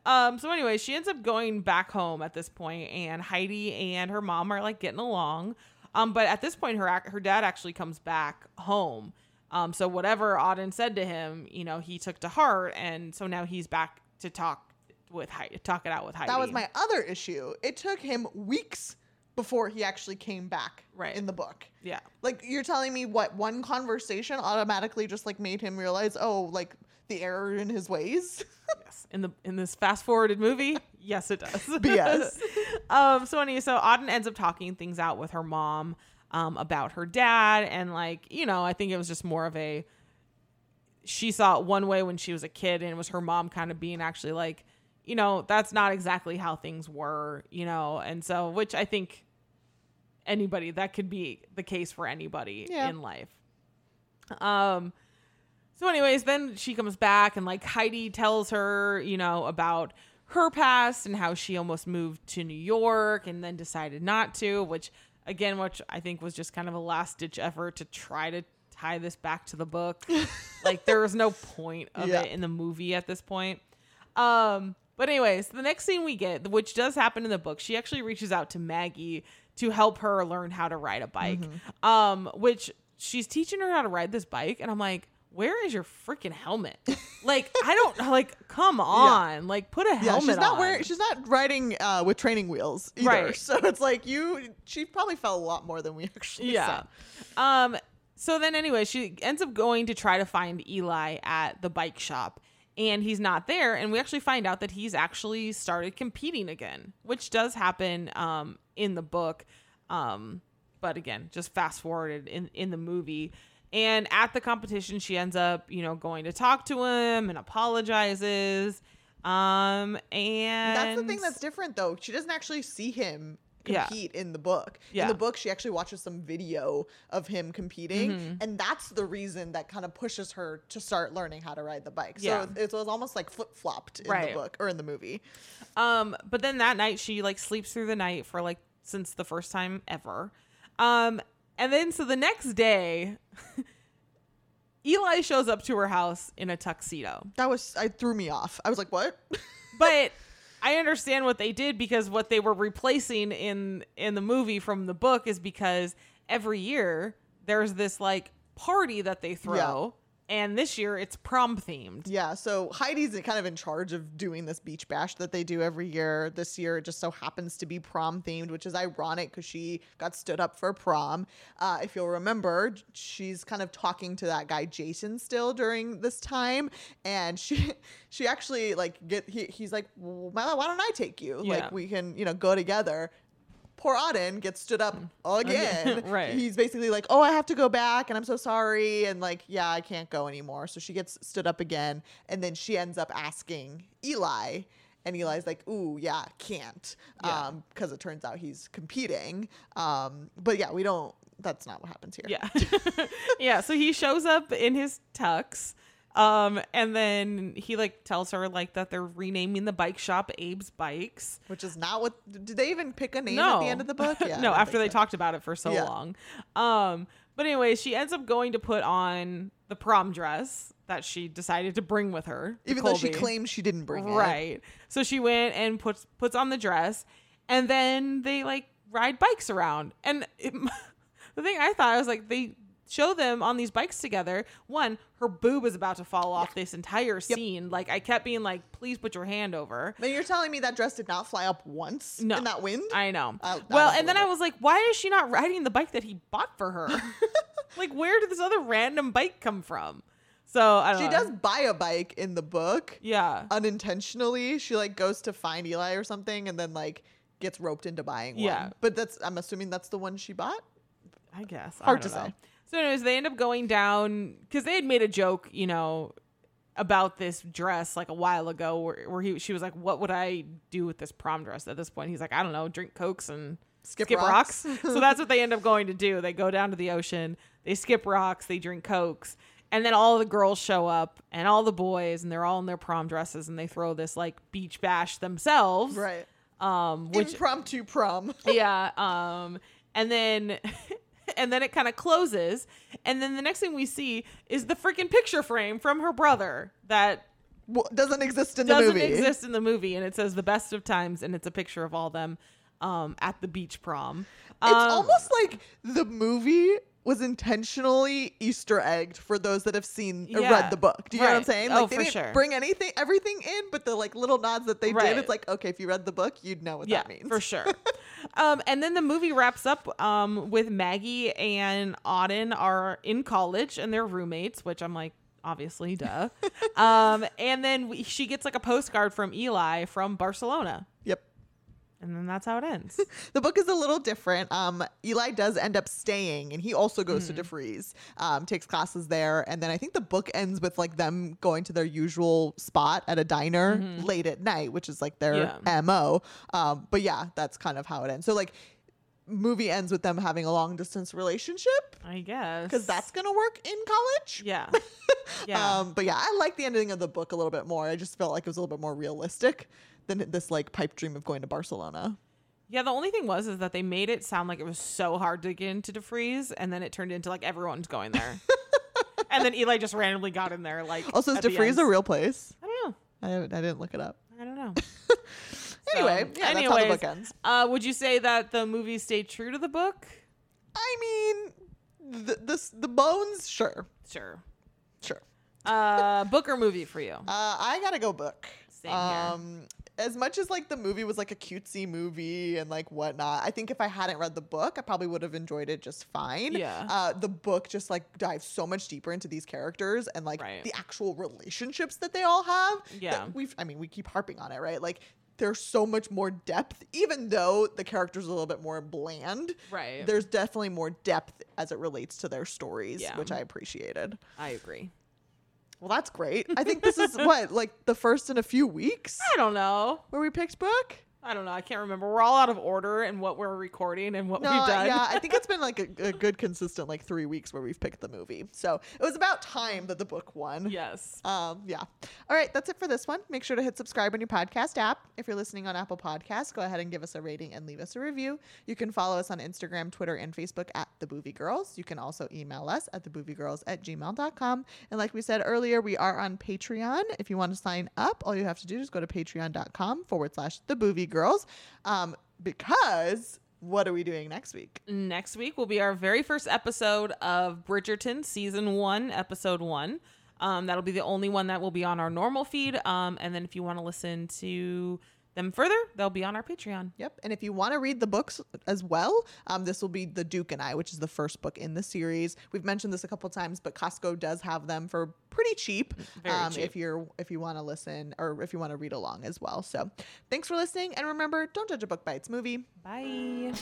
S2: Um, so anyway, she ends up going back home at this point, and Heidi and her mom are like getting along. Um, but at this point, her her dad actually comes back home. Um, so whatever Auden said to him, you know, he took to heart, and so now he's back to talk with Heidi, talk it out with Heidi.
S1: That was my other issue. It took him weeks before he actually came back
S2: Right.
S1: in the book.
S2: yeah.
S1: Like you're telling me what one conversation automatically just like made him realize, oh, like the error in his ways.
S2: Yes. In the in this fast forwarded movie, yes, it does.
S1: BS.
S2: um. So anyway, so Auden ends up talking things out with her mom, um, about her dad, and like you know, I think it was just more of a. She saw it one way when she was a kid, and it was her mom kind of being actually like, you know, that's not exactly how things were, you know, and so which I think anybody that could be the case for anybody
S1: Yeah.
S2: in life. Um. So, anyways, then she comes back and like Heidi tells her, you know, about her past and how she almost moved to New York and then decided not to, which again, which I think was just kind of a last ditch effort to try to tie this back to the book. like there was no point of
S1: Yeah.
S2: it in the movie at this point. Um, but anyways, the next scene we get, which does happen in the book, she actually reaches out to Maggie to help her learn how to ride a bike. Um, which she's teaching her how to ride this bike, and I'm like, where is your freaking helmet? like, I don't like. Come on, like put a helmet.
S1: yeah, she's not
S2: on.
S1: wearing she's not riding uh, with training wheels either.
S2: Right.
S1: So it's like you she probably fell a lot more than we actually
S2: yeah.
S1: saw.
S2: Um. So then, anyway, she ends up going to try to find Eli at the bike shop, and he's not there. And we actually find out that he's actually started competing again, which does happen um in the book. Um, but again, just fast forwarded in in the movie. And at the competition, she ends up, you know, going to talk to him and apologizes. Um, and
S1: That's the thing that's different though. She doesn't actually see him
S2: Yeah.
S1: compete in the book.
S2: Yeah.
S1: In the book, she actually watches some video of him competing,
S2: Mm-hmm.
S1: and that's the reason that kind of pushes her to start learning how to ride the bike. So
S2: Yeah.
S1: it was almost like flip flopped in
S2: Right.
S1: the book or in the movie.
S2: Um, but then that night she like sleeps through the night for like since the first time ever. Um, and then so the next day, Eli shows up to her house in a tuxedo.
S1: That was I threw me off. I was like, what?
S2: But I understand what they did because what they were replacing in in the movie from the book is because every year there's this like party that they throw and this year it's prom themed.
S1: Yeah, so Heidi's kind of in charge of doing this beach bash that they do every year. This year, it just so happens to be prom themed, which is ironic because she got stood up for prom. Uh, if you'll remember, she's kind of talking to that guy Jason still during this time, and she she actually like get he, he's like, well, why don't I take you?
S2: Yeah.
S1: Like we can you know go together. Poor Auden gets stood up again.
S2: Mm. Right.
S1: He's basically like, "Oh, I have to go back, and I'm so sorry," and like, "Yeah, I can't go anymore." So she gets stood up again, and then she ends up asking Eli, and Eli's like, "Ooh, yeah, can't,"
S2: Yeah.
S1: um, because it turns out he's competing. Um, but yeah, we don't. That's not what happens here.
S2: Yeah. yeah. So he shows up in his tux. Um, and then he like tells her like that they're renaming the bike shop Abe's Bikes.
S1: which is not what. Did they even pick a name
S2: no.
S1: at the end of the book? Yeah,
S2: no, after they
S1: so.
S2: talked about it for so
S1: Yeah.
S2: long. Um, but anyway, she ends up going to put on the prom dress that she decided to bring with her.
S1: even though she claims she didn't bring it.
S2: Right. So she went and puts puts on the dress, and then they like ride bikes around. And it, the thing I thought I was like they show them on these bikes together. One, her boob is about to fall off this entire scene. Like I kept being like, please put your hand over.
S1: But you're telling me that dress did not fly up once
S2: No.
S1: in that wind?
S2: I know.
S1: Oh, I- I
S2: well, and then I was like, why is she not riding the bike that he bought for her? like, where did this other random bike come from? So I don't
S1: she
S2: know.
S1: does buy a bike in the book
S2: Yeah.
S1: unintentionally. She like goes to find Eli or something, and then like gets roped into buying one.
S2: Yeah.
S1: But that's I'm assuming that's the one she bought.
S2: I guess. I
S1: Hard
S2: don't
S1: to
S2: know.
S1: say.
S2: So, anyways, they end up going down because they had made a joke, you know, about this dress like a while ago, where, where he she was like, "What would I do with this prom dress?" At this point, he's like, "I don't know, drink cokes and
S1: Skip
S2: rocks."
S1: rocks.
S2: so that's what they end up going to do. They go down to the ocean, they skip rocks, they drink cokes. And then all the girls show up and all the boys and they're all in their prom dresses and they throw this like beach bash themselves.
S1: Right.
S2: Um which
S1: Impromptu prom.
S2: yeah um and then and then it kind of closes and then the next thing we see is the freaking picture frame from her brother that
S1: Well, doesn't exist in the movie.
S2: doesn't exist in the movie and it says the best of times and it's a picture of all them um at the beach prom
S1: It's
S2: Um,
S1: almost like the movie was intentionally Easter egged for those that have seen or
S2: Yeah,
S1: read the book. Do you know what I'm
S2: right.
S1: saying?
S2: Oh,
S1: Like they
S2: for
S1: didn't
S2: sure.
S1: bring anything everything in, but the like little nods that they
S2: Right.
S1: did, it's like, okay, if you read the book, you'd know what
S2: yeah
S1: that means.
S2: for sure um and then the movie wraps up um with maggie and auden are in college and they're roommates which i'm like obviously duh um and then we, she gets like a postcard from eli from barcelona. And then that's how it ends.
S1: The book is a little different. Um, Eli does end up staying, and he also goes
S2: Mm-hmm.
S1: to Defriese, um, takes classes there, and then I think the book ends with like them going to their usual spot at a diner late at night, which is like their
S2: Mm-hmm. Yeah.
S1: mo. Um, but yeah, that's kind of how it ends. So like, movie ends with them having a long distance relationship
S2: I guess
S1: because that's gonna work in college.
S2: yeah, yeah,
S1: Um, but yeah, I like the ending of the book a little bit more. I just felt like it was a little bit more realistic than this like pipe dream of going to Barcelona.
S2: yeah. The only thing was is that they made it sound like it was so hard to get into Defriese, and then it turned into like everyone's going there, and then Eli just randomly got in there. Like
S1: Also, is
S2: Defriese
S1: a real place?
S2: I don't know.
S1: I, I didn't look it up.
S2: I don't know.
S1: Anyway,
S2: So,
S1: yeah, that's how the book ends.
S2: Uh, would you say that the movie stayed true to the book?
S1: I mean, the the, the bones, sure,
S2: Sure.
S1: sure.
S2: Uh, book or movie for you?
S1: Uh, I gotta go book.
S2: Same here.
S1: Um, as much as like the movie was like a cutesy movie and like whatnot, I think if I hadn't read the book, I probably would have enjoyed it just fine.
S2: Yeah.
S1: Uh, the book just like dives so much deeper into these characters and like
S2: Right.
S1: the actual relationships that they all have.
S2: Yeah.
S1: We've, I mean, we keep harping on it, right? Like there's so much more depth, even though the characters are a little bit more bland.
S2: Right.
S1: There's definitely more depth as it relates to their stories,
S2: Yeah.
S1: which I appreciated.
S2: I agree.
S1: Well, that's great. I think this is what, like the first in a few weeks
S2: I don't know.
S1: where we picked book?
S2: I don't know. I can't remember. We're all out of order and what we're recording and what
S1: No,
S2: we've done.
S1: yeah, I think it's been like a, a good consistent like three weeks where we've picked the movie. So it was about time that the book won.
S2: yes.
S1: Um, yeah. All right, that's it for this one. Make sure to hit subscribe on your podcast app. If you're listening on Apple Podcasts, go ahead and give us a rating and leave us a review. You can follow us on Instagram, Twitter, and Facebook at The Boovie Girls. You can also email us at thebooviegirls at gmail.com. And like we said earlier, we are on Patreon. If you want to sign up, all you have to do is go to patreon.com forward slash The Boovie Girls. Um, because what are we doing next week?
S2: Next week will be our very first episode of Bridgerton season one, episode one. Um, that'll be the only one that will be on our normal feed. Um, and then if you want to listen to them further, they'll be on our Patreon.
S1: Yep. And if you want to read the books as well, um, this will be The Duke and I, which is the first book in the series. We've mentioned this a couple times, but Costco does have them for pretty cheap.
S2: Very
S1: um,
S2: cheap.
S1: If you're if you want to listen or if you want to read along as well. So thanks for listening, and remember, don't judge a book by its movie.
S2: Bye.